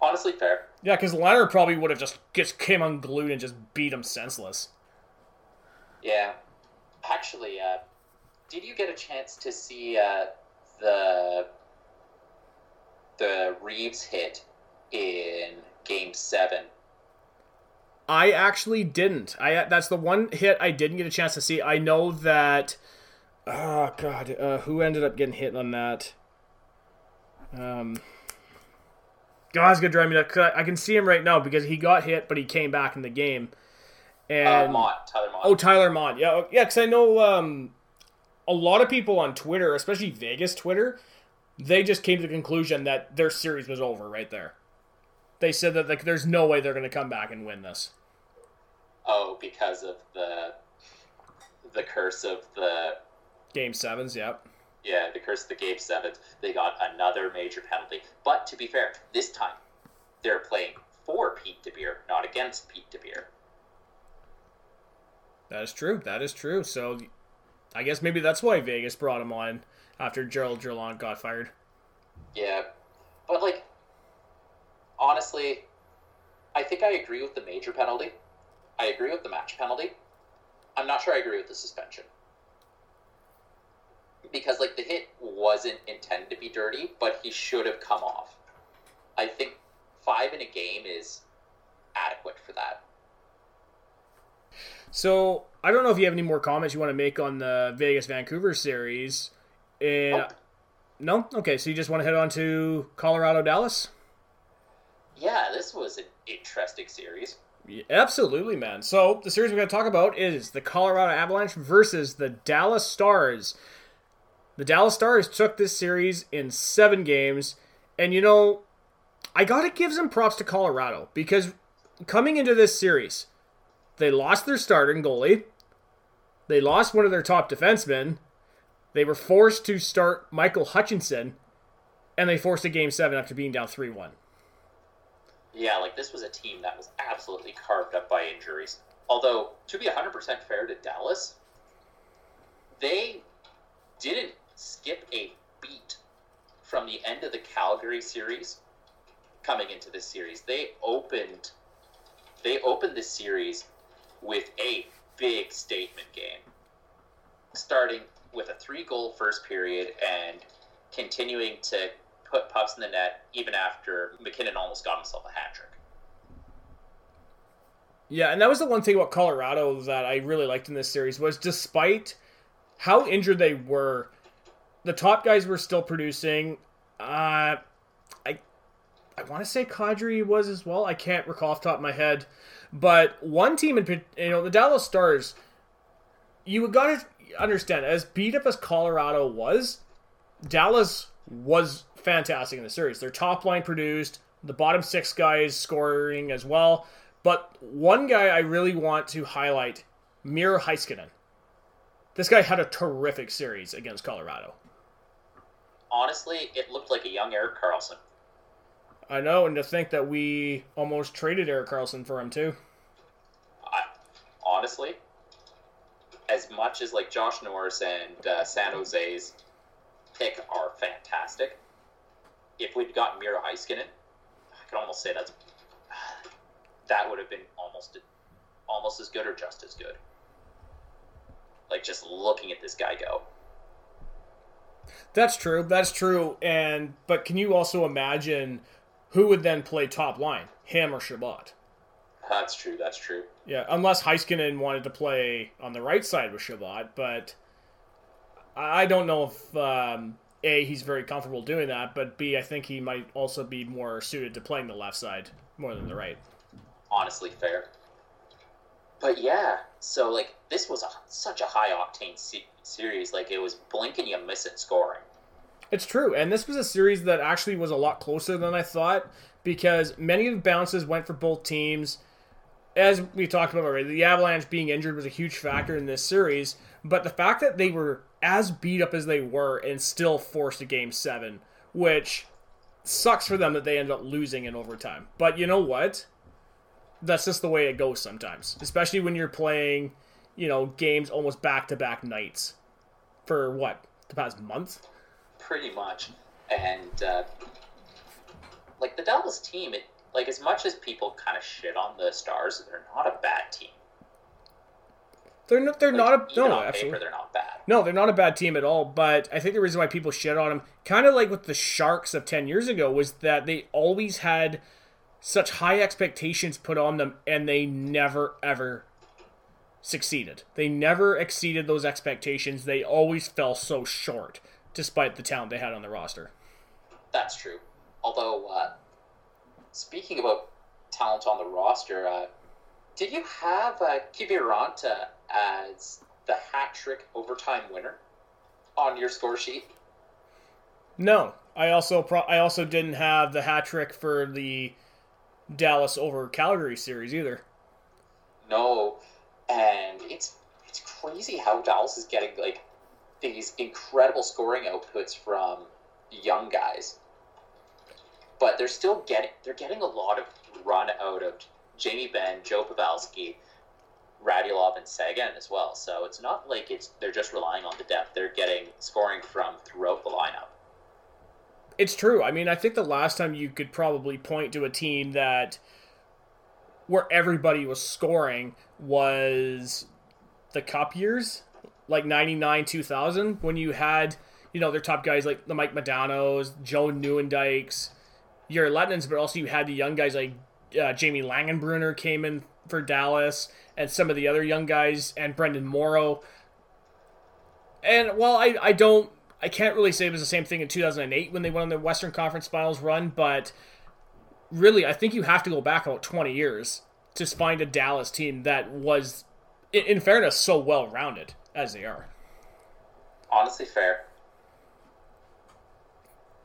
Honestly, fair. Yeah, because Lehner probably would have just just came unglued and just beat him senseless. Yeah, actually, uh, did you get a chance to see uh, the the Reaves hit in Game Seven? I actually didn't. I that's the one hit I didn't get a chance to see. I know that. Oh God, uh, who ended up getting hit on that? Um. God's gonna drive me nuts. I can see him right now because he got hit, but he came back in the game. And uh, Motte, Tyler Motte. Oh, Tyler Motte. Yeah, yeah. Because I know um, a lot of people on Twitter, especially Vegas Twitter, they just came to the conclusion that their series was over right there. They said that like there's no way they're going to come back and win this. Oh, because of the the curse of the game sevens. Yep. Yeah, the curse of the game sevens. They got another major penalty. But to be fair, this time they're playing for Pete DeBoer, not against Pete DeBoer. That is true. That is true. So I guess maybe that's why Vegas brought him on after Gerard Gallant got fired. Yeah, but like honestly, I think I agree with the major penalty. I agree with the match penalty. I'm not sure I agree with the suspension. Because like the hit wasn't intended to be dirty, but he should have come off. I think five in a game is adequate for that. So I don't know if you have any more comments you want to make on the Vegas Vancouver series. And nope. no, okay. So you just want to head on to Colorado Dallas? Yeah, this was an interesting series. Yeah, absolutely, man. So the series we're going to talk about is the Colorado Avalanche versus the Dallas Stars. The Dallas Stars took this series in seven games, and you know, I gotta give some props to Colorado because coming into this series, they lost their starting goalie. They lost one of their top defensemen. They were forced to start Michael Hutchinson, and they forced a game seven after being down 3 1. Yeah, like this was a team that was absolutely carved up by injuries. Although, to be 100% fair to Dallas, they didn't skip a beat from the end of the Calgary series coming into this series. They opened they opened the series with a big statement game, starting with a three goal first period and continuing to put pucks in the net even after MacKinnon almost got himself a hat trick. Yeah, and that was the one thing about Colorado that I really liked in this series was despite how injured they were, the top guys were still producing. Uh, I I want to say Kadri was as well. I can't recall off top of my head. But one team in you know the Dallas Stars, you got to understand as beat up as Colorado was, Dallas was fantastic in the series. Their top line produced, the bottom six guys scoring as well. But one guy I really want to highlight, Miro Heiskanen. This guy had a terrific series against Colorado. Honestly, it looked like a young Erik Karlsson. I know, and to think that we almost traded Erik Karlsson for him too. I, honestly, as much as like Josh Norris and uh, San Jose's pick are fantastic, if we'd gotten Miro Heiskanen, I could almost say that's that would have been almost almost as good or just as good. Like just looking at this guy go. That's true. That's true. And but can you also imagine who would then play top line, him or Chabot? That's true. That's true. Yeah, unless Heiskanen wanted to play on the right side with Chabot, but I don't know if um, a he's very comfortable doing that, but b I think he might also be more suited to playing the left side more than the right. Honestly, fair. But yeah, so like this was a, such a high octane se- series. Like it was blink and you miss it scoring. It's true, and this was a series that actually was a lot closer than I thought because many of the bounces went for both teams. As we talked about already, the Avalanche being injured was a huge factor in this series, but the fact that they were as beat up as they were and still forced a game seven, which sucks for them that they end up losing in overtime. But you know what? That's just the way it goes sometimes, especially when you're playing, you know, games almost back to back nights for what the past month pretty much. And uh, like the Dallas team, it like as much as people kind of shit on the Stars, they're not a bad team. They're not. They're like, not a no. absolutely, paper, they're not bad. No, they're not a bad team at all. But I think the reason why people shit on them, kind of like with the Sharks of ten years ago, was that they always had such high expectations put on them, and they never ever succeeded. They never exceeded those expectations. They always fell so short despite the talent they had on the roster. That's true. Although, uh, speaking about talent on the roster, uh, did you have uh, Kiviranta as the hat trick overtime winner on your score sheet? No, I also pro- I also didn't have the hat trick for the Dallas over Calgary series either. No, and it's it's crazy how Dallas is getting like these incredible scoring outputs from young guys, but they're still getting they're getting a lot of run out of Jamie Benn, Joe Pavelski, Radulov, and Seguin as well. So it's not like it's they're just relying on the depth. They're getting scoring from throughout the lineup. It's true. I mean, I think the last time you could probably point to a team that where everybody was scoring was the cup years, like 99 2000, when you had, you know, their top guys like the Mike Modanos, Joe Nieuwendyks, your Lehtinens, but also you had the young guys like uh, Jamie Langenbrunner came in for Dallas, and some of the other young guys, and Brendan Morrow. And while I, I don't, I can't really say it was the same thing in 2008 when they won the Western Conference Finals run, but really, I think you have to go back about 20 years to find a Dallas team that was, in, fairness, so well rounded as they are. Honestly, fair.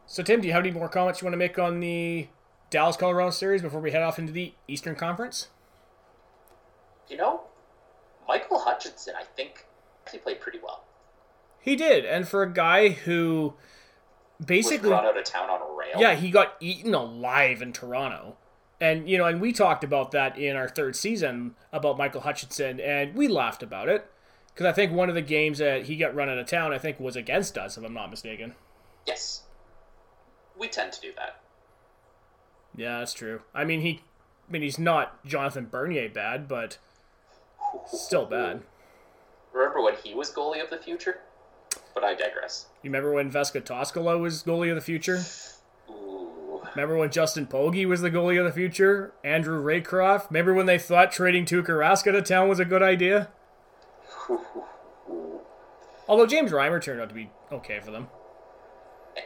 So, Tim, do you have any more comments you want to make on the Dallas Colorado series before we head off into the Eastern Conference? You know, Michael Hutchinson, I think, actually played pretty well. He did, and for a guy who basically run out of town on a rail. Yeah, he got eaten alive in Toronto. And you know, and we talked about that in our third season about Michael Hutchinson, and we laughed about it because I think one of the games that he got run out of town, I think, was against us, if I'm not mistaken. Yes, we tend to do that. Yeah, that's true. I mean, he, I mean, he's not Jonathan Bernier bad, but still bad. Remember when he was goalie of the future? But I digress. You remember when Vesa Toskala was goalie of the future? Ooh. Remember when Justin Pogge was the goalie of the future? Andrew Raycroft? Remember when they thought trading Tuukka Rask to town was a good idea? [LAUGHS] Although James Reimer turned out to be okay for them.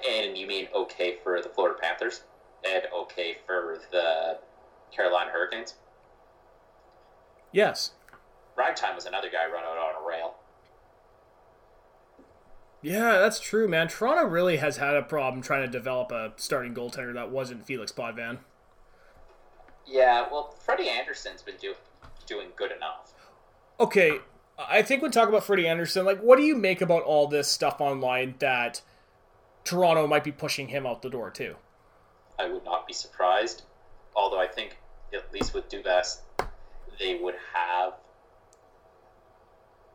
And you mean okay for the Florida Panthers? And okay for the Carolina Hurricanes? Yes. Ragtime was another guy run out on a rail. Yeah, that's true, man. Toronto really has had a problem trying to develop a starting goaltender that wasn't Felix Potvin. Yeah, well, Freddie Andersen's been do- doing good enough. Okay, I think when talk about Freddie Anderson, like, what do you make about all this stuff online that Toronto might be pushing him out the door too? I would not be surprised. Although I think, at least with Dubas, they would have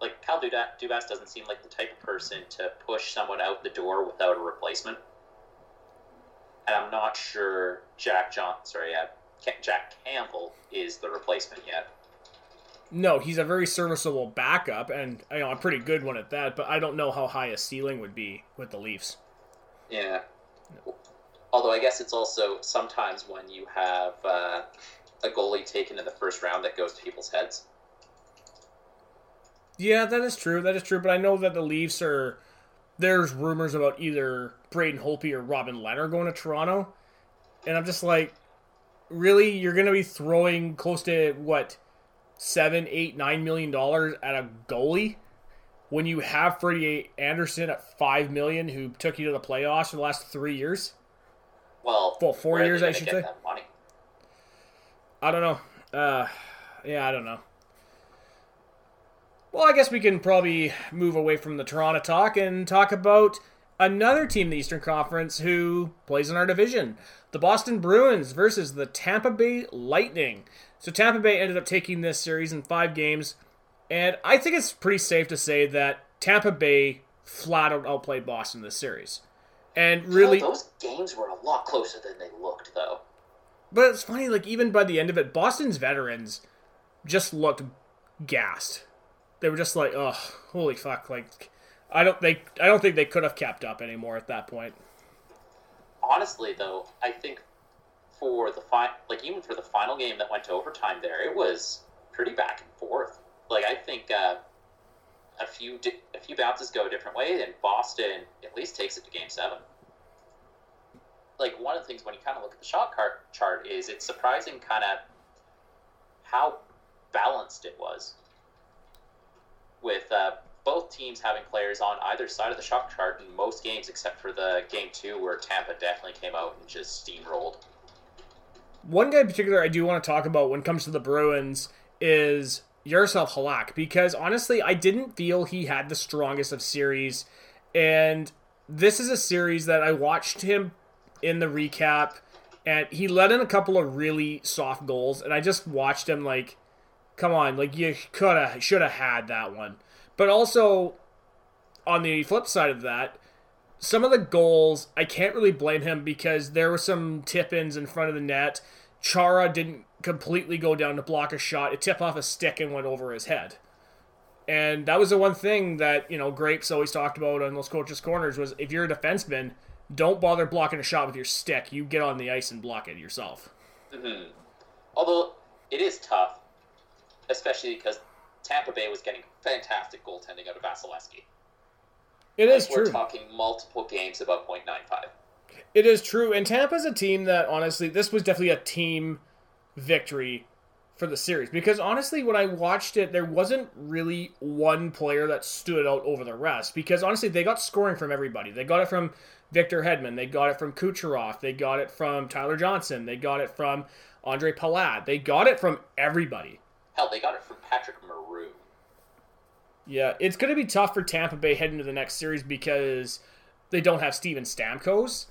like Cal Dubas doesn't seem like the type of person to push someone out the door without a replacement. And I'm not sure Jack John, sorry, uh, Jack Campbell is the replacement yet. No, he's a very serviceable backup, and you know, a pretty good one at that. But I don't know how high a ceiling would be with the Leafs. Yeah. Although I guess it's also sometimes when you have uh, a goalie taken in the first round that goes to people's heads. Yeah, that is true. That is true. But I know that the Leafs are. There's rumors about either Braden Holtby or Robin Lehner going to Toronto, and I'm just like, really, you're going to be throwing close to what seven, eight, nine million dollars at a goalie when you have Freddie Andersen at five million, who took you to the playoffs for the last three years. Well, well, four years, I should say. Money? I don't know. Uh, yeah, I don't know. Well, I guess we can probably move away from the Toronto talk and talk about another team in the Eastern Conference who plays in our division. The Boston Bruins versus the Tampa Bay Lightning. So Tampa Bay ended up taking this series in five games, and I think it's pretty safe to say that Tampa Bay flat out outplayed Boston this series. And really, yeah, those games were a lot closer than they looked, though. But it's funny, like even by the end of it, Boston's veterans just looked gassed they were just like, oh, holy fuck! Like, I don't think I don't think they could have kept up anymore at that point. Honestly, though, I think for the fi- like even for the final game that went to overtime, there it was pretty back and forth. Like I think uh, a few di- a few bounces go a different way, and Boston at least takes it to game seven. Like one of the things when you kind of look at the shot chart is it's surprising kind of how balanced it was with uh, both teams having players on either side of the shot chart in most games, except for the game two where Tampa definitely came out and just steamrolled. One guy in particular I do want to talk about when it comes to the Bruins is Yaroslav Halak because honestly, I didn't feel he had the strongest of series, and this is a series that I watched him in the recap, and he let in a couple of really soft goals, and I just watched him like come on, like you could have, should have had that one. But also, on the flip side of that, some of the goals, I can't really blame him because there were some tip ins in front of the net. Chara didn't completely go down to block a shot. It tipped off a stick and went over his head. And that was the one thing that, you know, Grapes always talked about on those coaches' corners was if you're a defenseman, don't bother blocking a shot with your stick. You get on the ice and block it yourself. Mm-hmm. Although it is tough, especially because Tampa Bay was getting fantastic goaltending out of Vasilevskiy. It is like true. We're talking multiple games above .95. It is true. And Tampa's a team that, honestly, this was definitely a team victory for the series. Because, honestly, when I watched it, there wasn't really one player that stood out over the rest. Because, honestly, they got scoring from everybody. They got it from Victor Hedman. They got it from Kucherov. They got it from Tyler Johnson. They got it from Andre Palat. They got it from everybody. Hell, they got it from Patrick Maroon. Yeah, it's going to be tough for Tampa Bay heading into the next series because they don't have Steven Stamkos.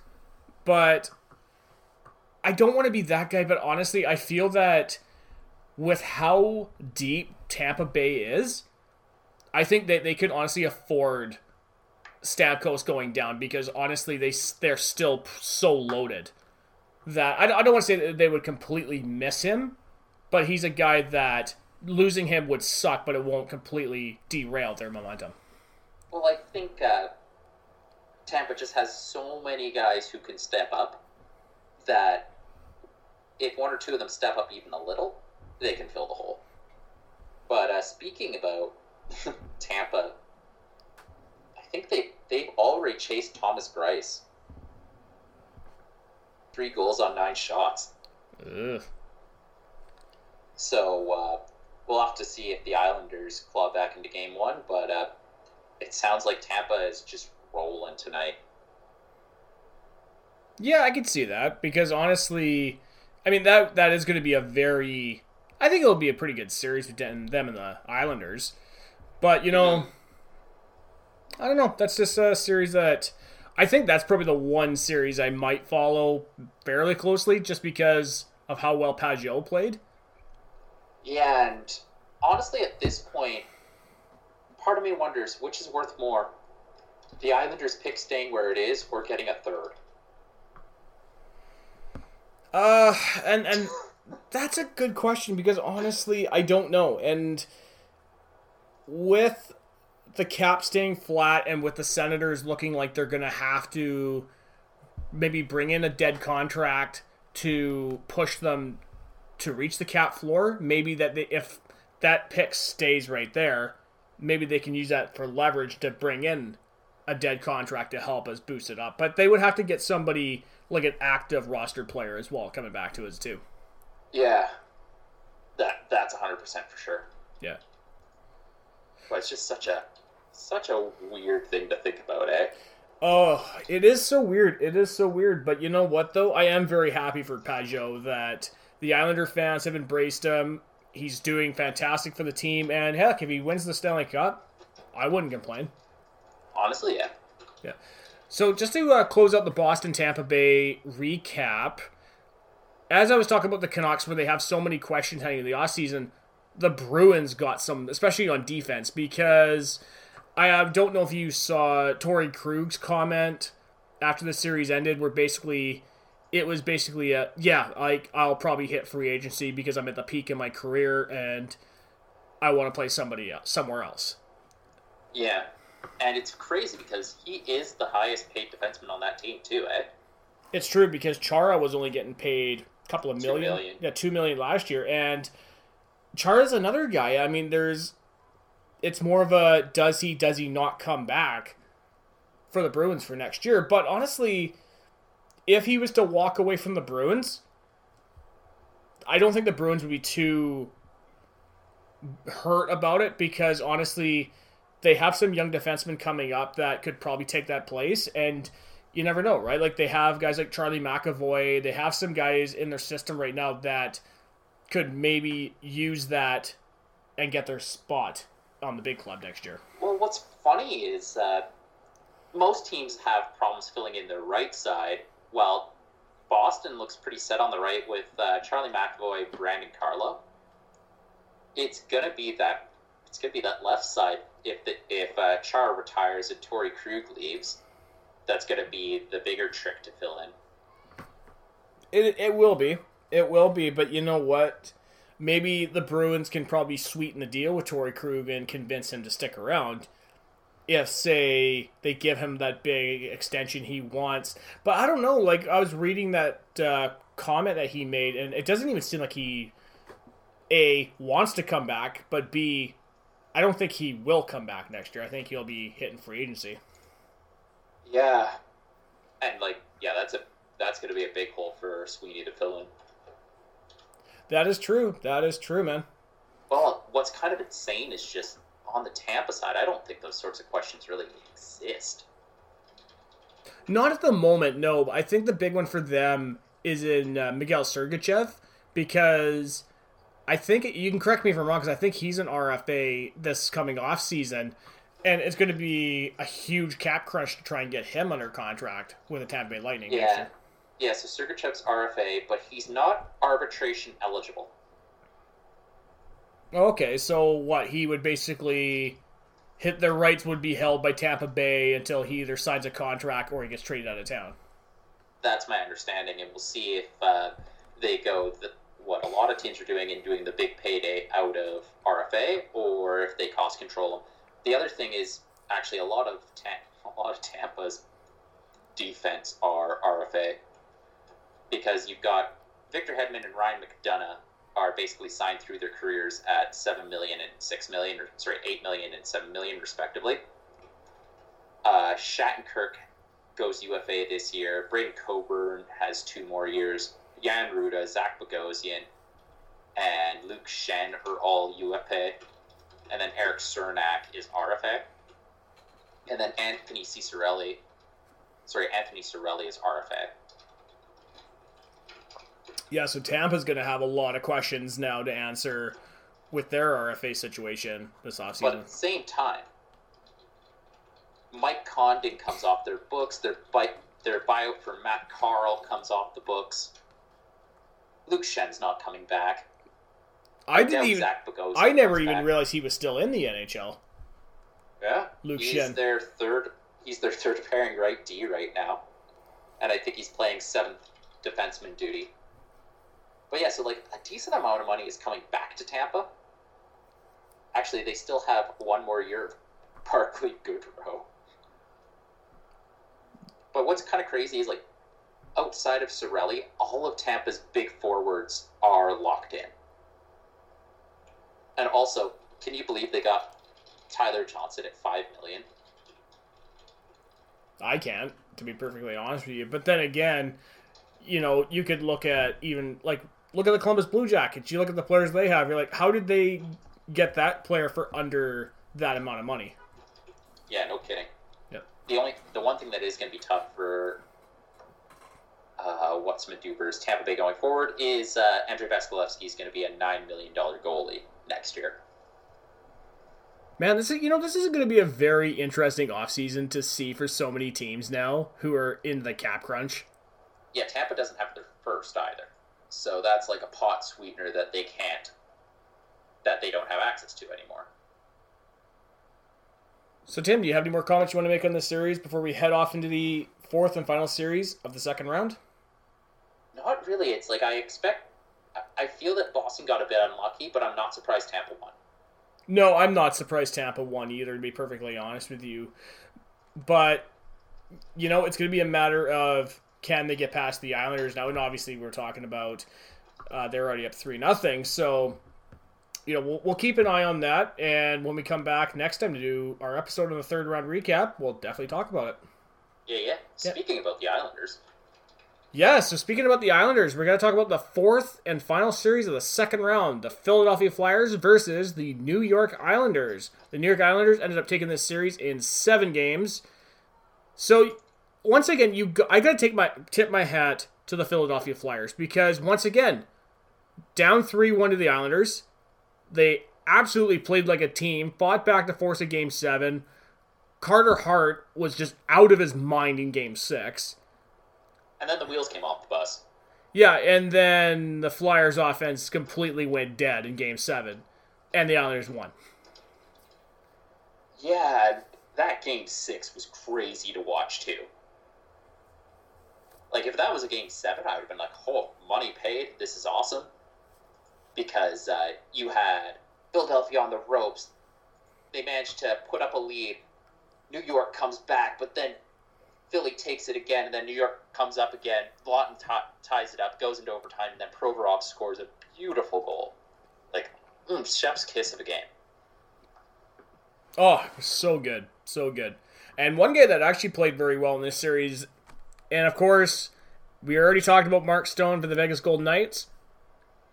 But I don't want to be that guy, but honestly, I feel that with how deep Tampa Bay is, I think that they could honestly afford Stamkos going down because honestly, they they're still so loaded that I, I don't want to say that they would completely miss him, but he's a guy that losing him would suck, but it won't completely derail their momentum. Well, I think uh, Tampa just has so many guys who can step up that if one or two of them step up even a little, they can fill the hole. But uh, speaking about [LAUGHS] Tampa, I think they they've already chased Thomas Greiss. Three goals on nine shots. Ugh. So uh, we'll have to see if the Islanders claw back into game one, but uh, it sounds like Tampa is just rolling tonight. Yeah, I could see that because honestly, I mean that that is going to be a very, I think it'll be a pretty good series between them and the Islanders. But you know, I don't know. That's just a series that I think that's probably the one series I might follow fairly closely, just because of how well Pageau played. And honestly, at this point, part of me wonders which is worth more: the Islanders pick staying where it is, or getting a third. Uh, and and that's a good question because honestly, I don't know. And with the cap staying flat and with the Senators looking like they're going to have to maybe bring in a dead contract to push them to reach the cap floor, maybe that they, if that pick stays right there, maybe they can use that for leverage to bring in a dead contract to help us boost it up. But they would have to get somebody like an active roster player as well coming back to us too. Yeah, that that's hundred percent for sure. Yeah. But it's just such a such a weird thing to think about, eh? Oh, it is so weird. It is so weird. But you know what though? I am very happy for Pageau that the Islander fans have embraced him. He's doing fantastic for the team, and heck, if he wins the Stanley Cup, I wouldn't complain. Honestly, yeah. Yeah. So just to uh, close out the Boston Tampa Bay recap, as I was talking about the Canucks, where they have so many questions heading into the offseason, the Bruins got some, especially on defense, because I uh, don't know if you saw Torey Krug's comment after the series ended, where basically it was basically a yeah, like I'll probably hit free agency because I'm at the peak of my career and I want to play somebody else, somewhere else. Yeah, and it's crazy because he is the highest paid defenseman on that team too, eh? It's true because Chara was only getting paid a couple of Two million, million. yeah, two million last year, and Chara's another guy. I mean, there's, it's more of a does he does he not come back for the Bruins for next year? But honestly, if he was to walk away from the Bruins, I don't think the Bruins would be too hurt about it because honestly, they have some young defensemen coming up that could probably take that place, and you never know, right? Like they have guys like Charlie McAvoy, they have some guys in their system right now that could maybe use that and get their spot on the big club next year. Well, what's funny is that most teams have problems filling in their right side, while Boston looks pretty set on the right with uh, Charlie McAvoy, Brandon Carlo. it's gonna be that it's gonna be that left side. If the if uh, Char retires and Torey Krug leaves, that's gonna be the bigger trick to fill in. It it will be. It will be, but you know what? Maybe the Bruins can probably sweeten the deal with Torey Krug and convince him to stick around. If say they give him that big extension he wants, but I don't know. Like I was reading that uh, comment that he made, and it doesn't even seem like he a wants to come back, but b I don't think he will come back next year. I think he'll be hitting free agency. Yeah, and like yeah, that's a that's going to be a big hole for Sweeney to fill in. That is true. That is true, man. Well, what's kind of insane is just on the Tampa side. I don't think those sorts of questions really exist. Not at the moment, no. But I think the big one for them is in uh, Miguel Sergachev because I think you can correct me if I'm wrong because I think he's an RFA this coming off season, and it's going to be a huge cap crunch to try and get him under contract with the Tampa Bay Lightning. Yeah, yeah. So Sergachev's RFA, but he's not arbitration eligible. Okay, so what he would basically hit their rights would be held by Tampa Bay until he either signs a contract or he gets traded out of town. That's my understanding, and we'll see if uh, they go the, what a lot of teams are doing and doing the big payday out of RFA, or if they cost control him. The other thing is actually a lot of [LAUGHS] a lot of Tampa's defense are RFA because you've got Victor Hedman and Ryan McDonagh are basically signed through their careers at seven million and six million, or sorry, eight million and seven million respectively. Uh, Shattenkirk goes UFA this year. Braydon Coburn has two more years. Jan Rutta, Zach Bogosian, and Luke Schenn are all UFA. And then Erik Cernak is RFA. And then Anthony Cirelli, sorry, Anthony Cirelli is RFA. Yeah, so Tampa's going to have a lot of questions now to answer with their RFA situation this offseason. But at the same time, Mike Condon comes off their books. Their buy, their buyout for Matt Carle comes off the books. Luke Schenn's not coming back. I didn't even. I never even back. realized he was still in the NHL. Yeah, Luke he's Schenn. their third. He's their third pairing right D right now, and I think he's playing seventh defenseman duty. But yeah, so like a decent amount of money is coming back to Tampa. Actually, they still have one more year of [LAUGHS] Barclay Goodrow. But what's kind of crazy is like outside of Cirelli, all of Tampa's big forwards are locked in. And also, can you believe they got Tyler Johnson at five million? I can't, to be perfectly honest with you. But then again, you know, you could look at even like look at the Columbus Blue Jackets. You look at the players they have. You're like, how did they get that player for under that amount of money? Yeah, no kidding. Yep. The only the one thing that is going to be tough for uh, what's Maduber's Tampa Bay going forward is uh, Andrei Vasilevskiy is going to be a nine million dollar goalie next year. Man, this is you know this is going to be a very interesting offseason to see for so many teams now who are in the cap crunch. Yeah, Tampa doesn't have their first either. So that's like a pot sweetener that they can't, that they don't have access to anymore. So, Tim, do you have any more comments you want to make on this series before we head off into the fourth and final series of the second round? Not really. It's like I expect. I feel that Boston got a bit unlucky, but I'm not surprised Tampa won. No, I'm not surprised Tampa won either, to be perfectly honest with you. But, you know, it's going to be a matter of can they get past the Islanders now? And obviously, we're talking about uh, they're already up three nothing. So you know we'll, we'll keep an eye on that. And when we come back next time to do our episode on the third round recap, we'll definitely talk about it. Yeah, yeah. Speaking yeah. about the Islanders. Yeah, so speaking about the Islanders, we're going to talk about the fourth and final series of the second round the Philadelphia Flyers versus the New York Islanders. The New York Islanders ended up taking this series in seven games. So once again, you go, I got to take my tip my hat to the Philadelphia Flyers because once again, down three one to the Islanders, they absolutely played like a team, fought back to force a game seven. Carter Hart was just out of his mind in game six. And then the wheels came off the bus. Yeah, and then the Flyers offense completely went dead in game seven. and the Islanders won. Yeah, that game six was crazy to watch too. Like if that was a game seven, I would have been like, "Oh, money paid. This is awesome." Because uh, you had Philadelphia on the ropes. They managed to put up a lead. New York comes back, but then Philly takes it again, and then New York comes up again. Laughton t- ties it up, goes into overtime, and then Provorov scores a beautiful goal. Like, mm, chef's kiss of a game. Oh, so good. So good. And one guy that actually played very well in this series, and of course, we already talked about Mark Stone for the Vegas Golden Knights,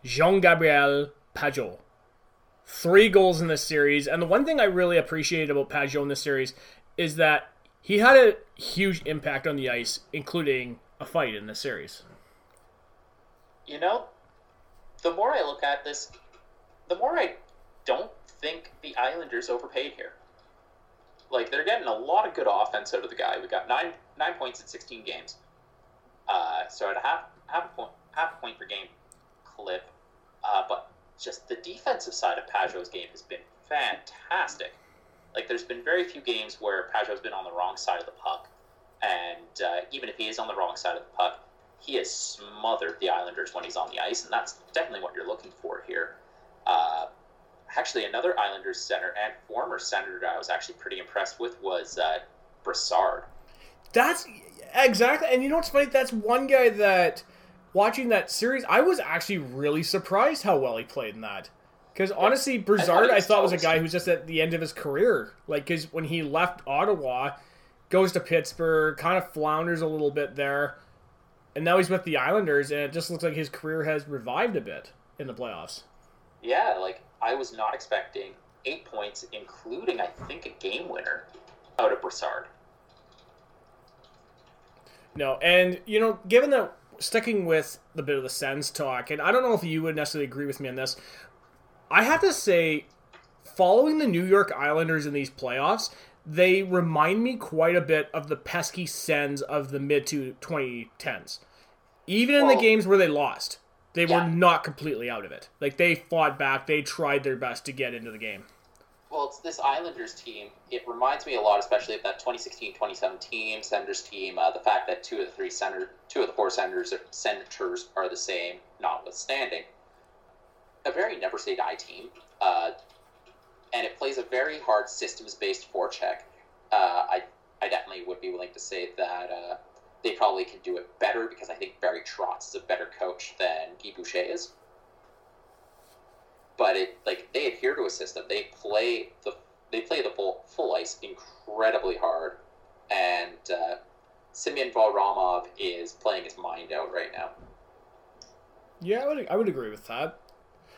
Jean Gabriel Pageau. Three goals in this series. And the one thing I really appreciated about Pageau in this series is that he had a huge impact on the ice, including a fight in this series. You know, the more I look at this, the more I don't think the Islanders overpaid here. Like they're getting a lot of good offense out of the guy. We got nine nine points in sixteen games. Uh, so at a half half a point half a point per game clip. Uh, but just the defensive side of Pageau's game has been fantastic. Like there's been very few games where Pageau's been on the wrong side of the puck, and uh, even if he is on the wrong side of the puck, he has smothered the Islanders when he's on the ice, and that's definitely what you're looking for here. Uh, actually, another Islanders center and former senator I was actually pretty impressed with was uh, Brassard. That's exactly, and you know what's funny? That's one guy that watching that series, I was actually really surprised how well he played in that. Because honestly, Brassard, I thought, was a guy who's just at the end of his career. Like, because when he left Ottawa, goes to Pittsburgh, kind of flounders a little bit there, and now he's with the Islanders, and it just looks like his career has revived a bit in the playoffs. Yeah, like I was not expecting eight points, including I think a game winner out of Brassard. No, and you know, given that sticking with the bit of the Sens talk, and I don't know if you would necessarily agree with me on this, I have to say, following the New York Islanders in these playoffs, they remind me quite a bit of the pesky Sens of the mid to 2010s. Even in well, the games where they lost, they yeah. were not completely out of it. Like they fought back, they tried their best to get into the game. Well, it's this Islanders team. It reminds me a lot, especially of that 2016-2017 Senators team. Uh, the fact that two of the three senator, two of the four senators, are, senators are the same, notwithstanding. A very never say die team, uh, and it plays a very hard systems-based forecheck. Uh, I I definitely would be willing to say that uh, they probably can do it better because I think Barry Trotz is a better coach than Guy Boucher is but it like they adhere to a system. They play the they play the full full ice incredibly hard, and uh, Varlamov is playing his mind out right now. Yeah, I would I would agree with that.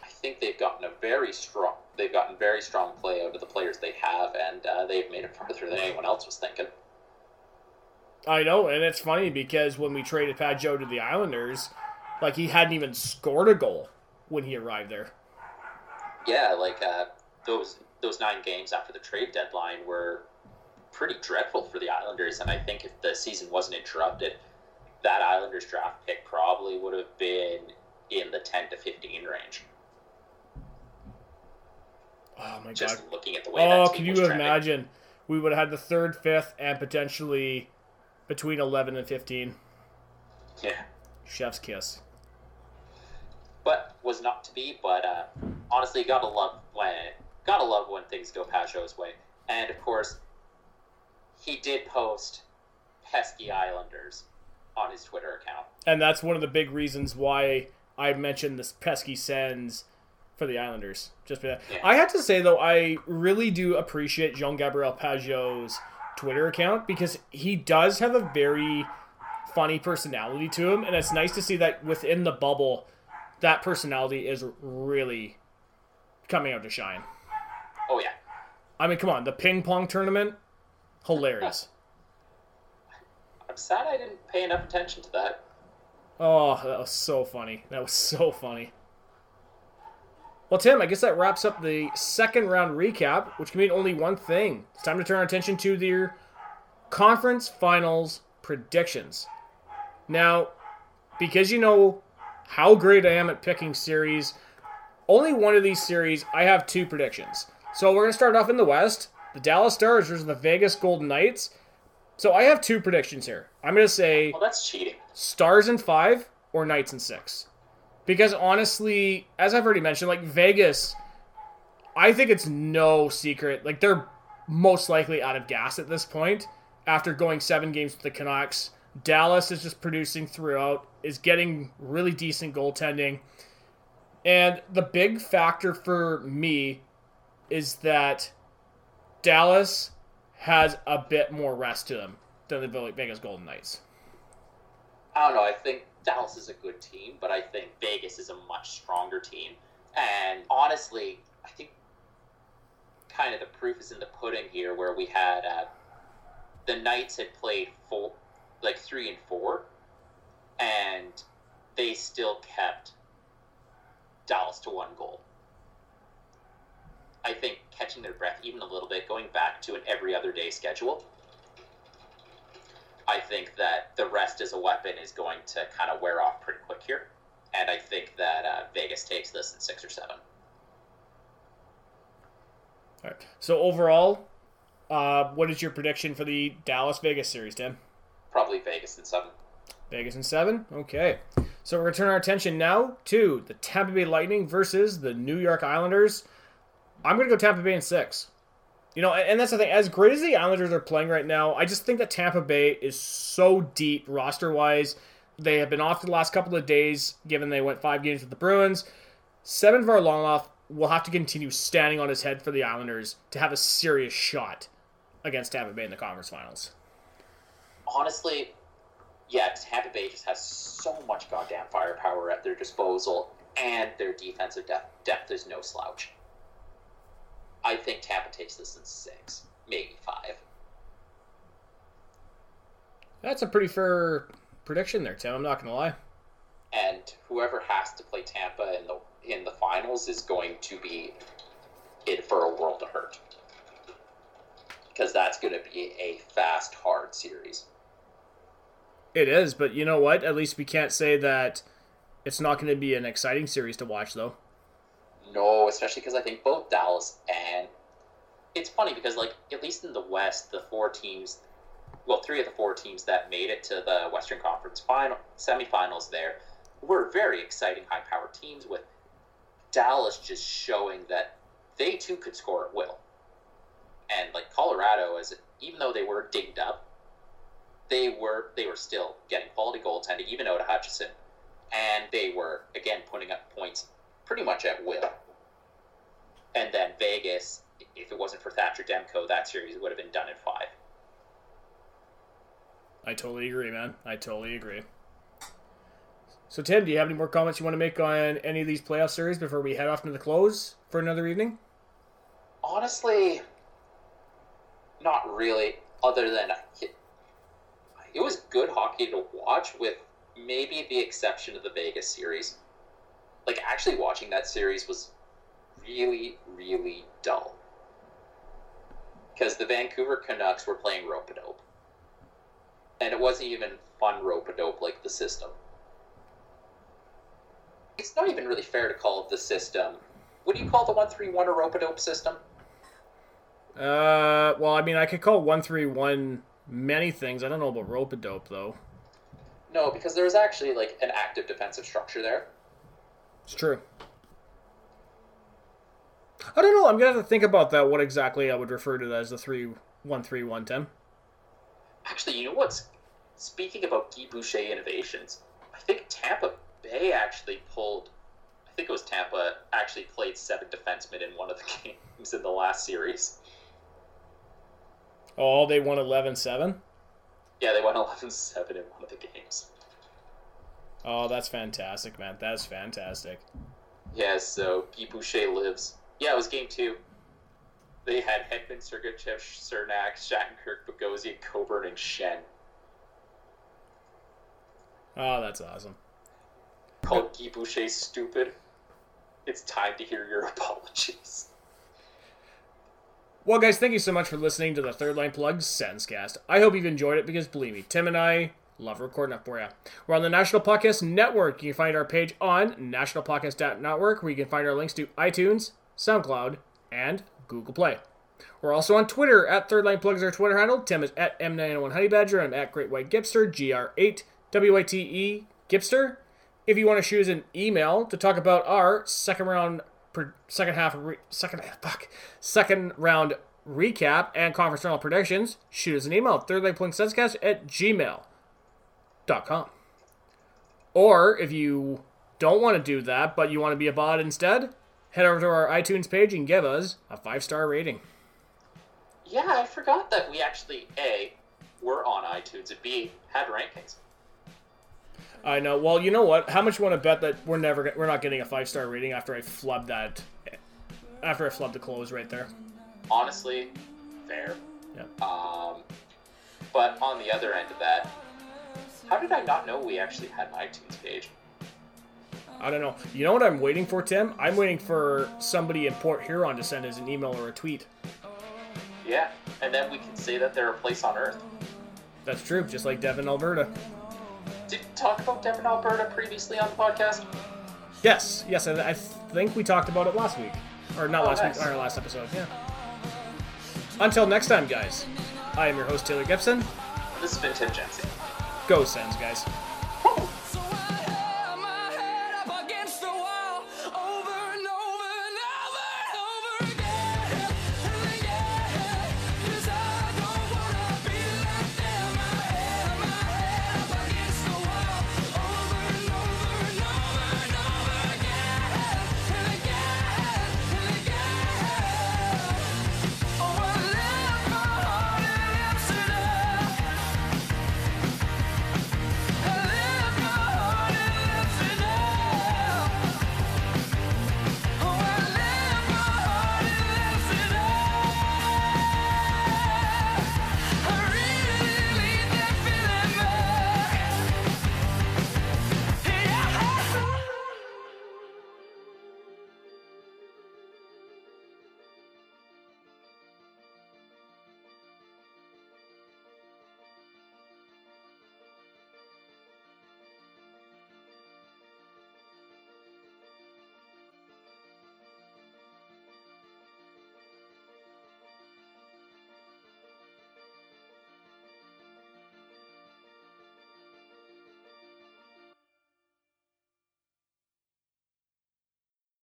I think they've gotten a very strong they've gotten very strong play out of the players they have, and uh, they've made it farther than anyone else was thinking. I know, and it's funny because when we traded Pageau to the Islanders, like he hadn't even scored a goal when he arrived there yeah, like uh, those those nine games after the trade deadline were pretty dreadful for the Islanders, and I think if the season wasn't interrupted, that Islanders draft pick probably would have been in the ten to fifteen range. Oh my god. Just god! looking at the way. Oh, can you imagine? We would have had the third, fifth, and potentially between eleven and fifteen. Yeah. Chef's kiss but was not to be. But uh, honestly, gotta love when gotta love when things go Pageau's way. And of course, he did post pesky Islanders on his Twitter account, and that's one of the big reasons why I mentioned this pesky Sens for the Islanders. Just yeah. I have to say though, I really do appreciate Jean Gabriel Pageau's Twitter account because he does have a very funny personality to him, and it's nice to see that within the bubble that personality is really coming out to shine. Oh yeah. I mean, come on, the ping pong tournament, hilarious. [LAUGHS] I'm sad I didn't pay enough attention to that. Oh, that was so funny. That was so funny. Well, Tim, I guess that wraps up the second round recap, which can mean only one thing. It's time to turn our attention to the conference finals predictions. Now, because you know how great I am at picking series, only one of these series, I have two predictions. So we're going to start off in the West the Dallas Stars versus the Vegas Golden Knights. So I have two predictions here. I'm going to say Well, that's cheating. Stars in five or Knights in six. Because honestly, as I've already mentioned, like Vegas, I think it's no secret. Like they're most likely out of gas at this point after going seven games with the Canucks. Dallas is just producing throughout, is getting really decent goaltending. And the big factor for me is that Dallas has a bit more rest to them than the Vegas Golden Knights. I don't know. I think Dallas is a good team, but I think Vegas is a much stronger team. And honestly, I think kind of the proof is in the pudding here, where we had uh, the Knights had played four, like three and four, and they still kept Dallas to one goal. I think catching their breath even a little bit, going back to an every other day schedule. I think that the rest as a weapon is going to kind of wear off pretty quick here. And I think that uh, Vegas takes this in six or seven. All right. So overall, uh, what is your prediction for the Dallas Vegas series, Tim? Probably Vegas in seven. Vegas in seven. Okay. So we're gonna turn our attention now to the Tampa Bay Lightning versus the New York Islanders. I'm gonna go Tampa Bay in six. You know, and that's the thing. As great as the Islanders are playing right now, I just think that Tampa Bay is so deep roster wise. They have been off the last couple of days, given they went five games with the Bruins. Semyon Varlamov will have to continue standing on his head for the Islanders to have a serious shot against Tampa Bay in the conference finals. Honestly, yeah, Tampa Bay just has so much goddamn firepower at their disposal, and their defensive depth, depth is no slouch. I think Tampa takes this in six, maybe five. That's a pretty fair prediction there, Tim. I'm not gonna lie. And whoever has to play Tampa in the in the finals is going to be in for a world of hurt because that's going to be a fast, hard series. It is, but you know what? At least we can't say that it's not going to be an exciting series to watch, though. No, especially because I think both Dallas and it's funny because like at least in the West, the four teams, well, three of the four teams that made it to the Western Conference final semifinals there were very exciting, high-powered teams with Dallas just showing that they too could score at will. And like Colorado, as even though they were dinged up, they were they were still getting quality goaltending, even Oda Hutchinson, and they were again putting up points pretty much at will. And then Vegas, if it wasn't for Thatcher Demko, that series would have been done in five. I totally agree, man. I totally agree. So, Tim, do you have any more comments you want to make on any of these playoff series before we head off to the close for another evening? Honestly, not really. Other than it, was good hockey to watch, with maybe the exception of the Vegas series. Like actually watching that series was really, really dull because the Vancouver Canucks were playing rope a dope, and it wasn't even fun rope a dope like the system it's not even really fair to call it the system. What do you call the one three one a rope a dope system? Uh, well, I mean, I could call one three one many things. I don't know about rope a dope though. No, because there's actually like an active defensive structure there. It's true. I don't know. I'm gonna have to think about that. What exactly I would refer to that as the three one three one ten. Actually, you know what's speaking about Guy Boucher innovations, I think Tampa Bay actually pulled. I think it was Tampa actually played seven defensemen in one of the [LAUGHS] games in the last series. Oh, they won 11-7? Yeah, they won 11-7 in one of the games. Oh, that's fantastic, man. That's fantastic. Yeah, so Guy Boucher lives. Yeah, it was game two. They had Hedman, Sergachev, Cernak, Shattenkirk, Bogosian, Coburn, and Schenn. Oh, that's awesome called Guy Boucher stupid, it's time to hear your [LAUGHS] apologies. Well, guys, thank you so much for listening to the Third Line Plugs Sensecast. I hope you've enjoyed it because, believe me, Tim and I Love recording that for you. We're on the National Podcast Network. You can find our page on nationalpodcast.network, where you can find our links to iTunes, SoundCloud, and Google Play. We're also on Twitter at Third Line Plugs, our Twitter handle. Tim is at M901 Honey Badger. I'm at Great White Gipster, GR8 WITE Gipster. If you want to us an email to talk about our second round, second half, re, second [LAUGHS] fuck, second round recap and conference final predictions, shoot us an email third line plug senscast at gmail.com. Or if you don't want to do that, but you want to be a bot instead, head over to our iTunes page and give us a five star rating. Yeah, I forgot that we actually a were on iTunes and b had rankings. I know. Well, you know what? How much you want to bet that we're never we're not getting a five star rating after I flubbed that after I flubbed the close right there? Honestly, fair. Yeah. Um, but on the other end of that, how did I not know we actually had an iTunes page? I don't know. You know what I'm waiting for, Tim? I'm waiting for somebody in Port Huron to send us an email or a tweet. Yeah, and then we can say that they're a place on Earth. That's true, just like Devon, Alberta. Did you talk about Devon, Alberta previously on the podcast? Yes, yes, I, I think we talked about it last week, or not Oh, last nice. week, our last episode. Yeah. Until next time, guys. I am your host Taylor Gibson. This has been Tim Jensen. Go Sens, guys.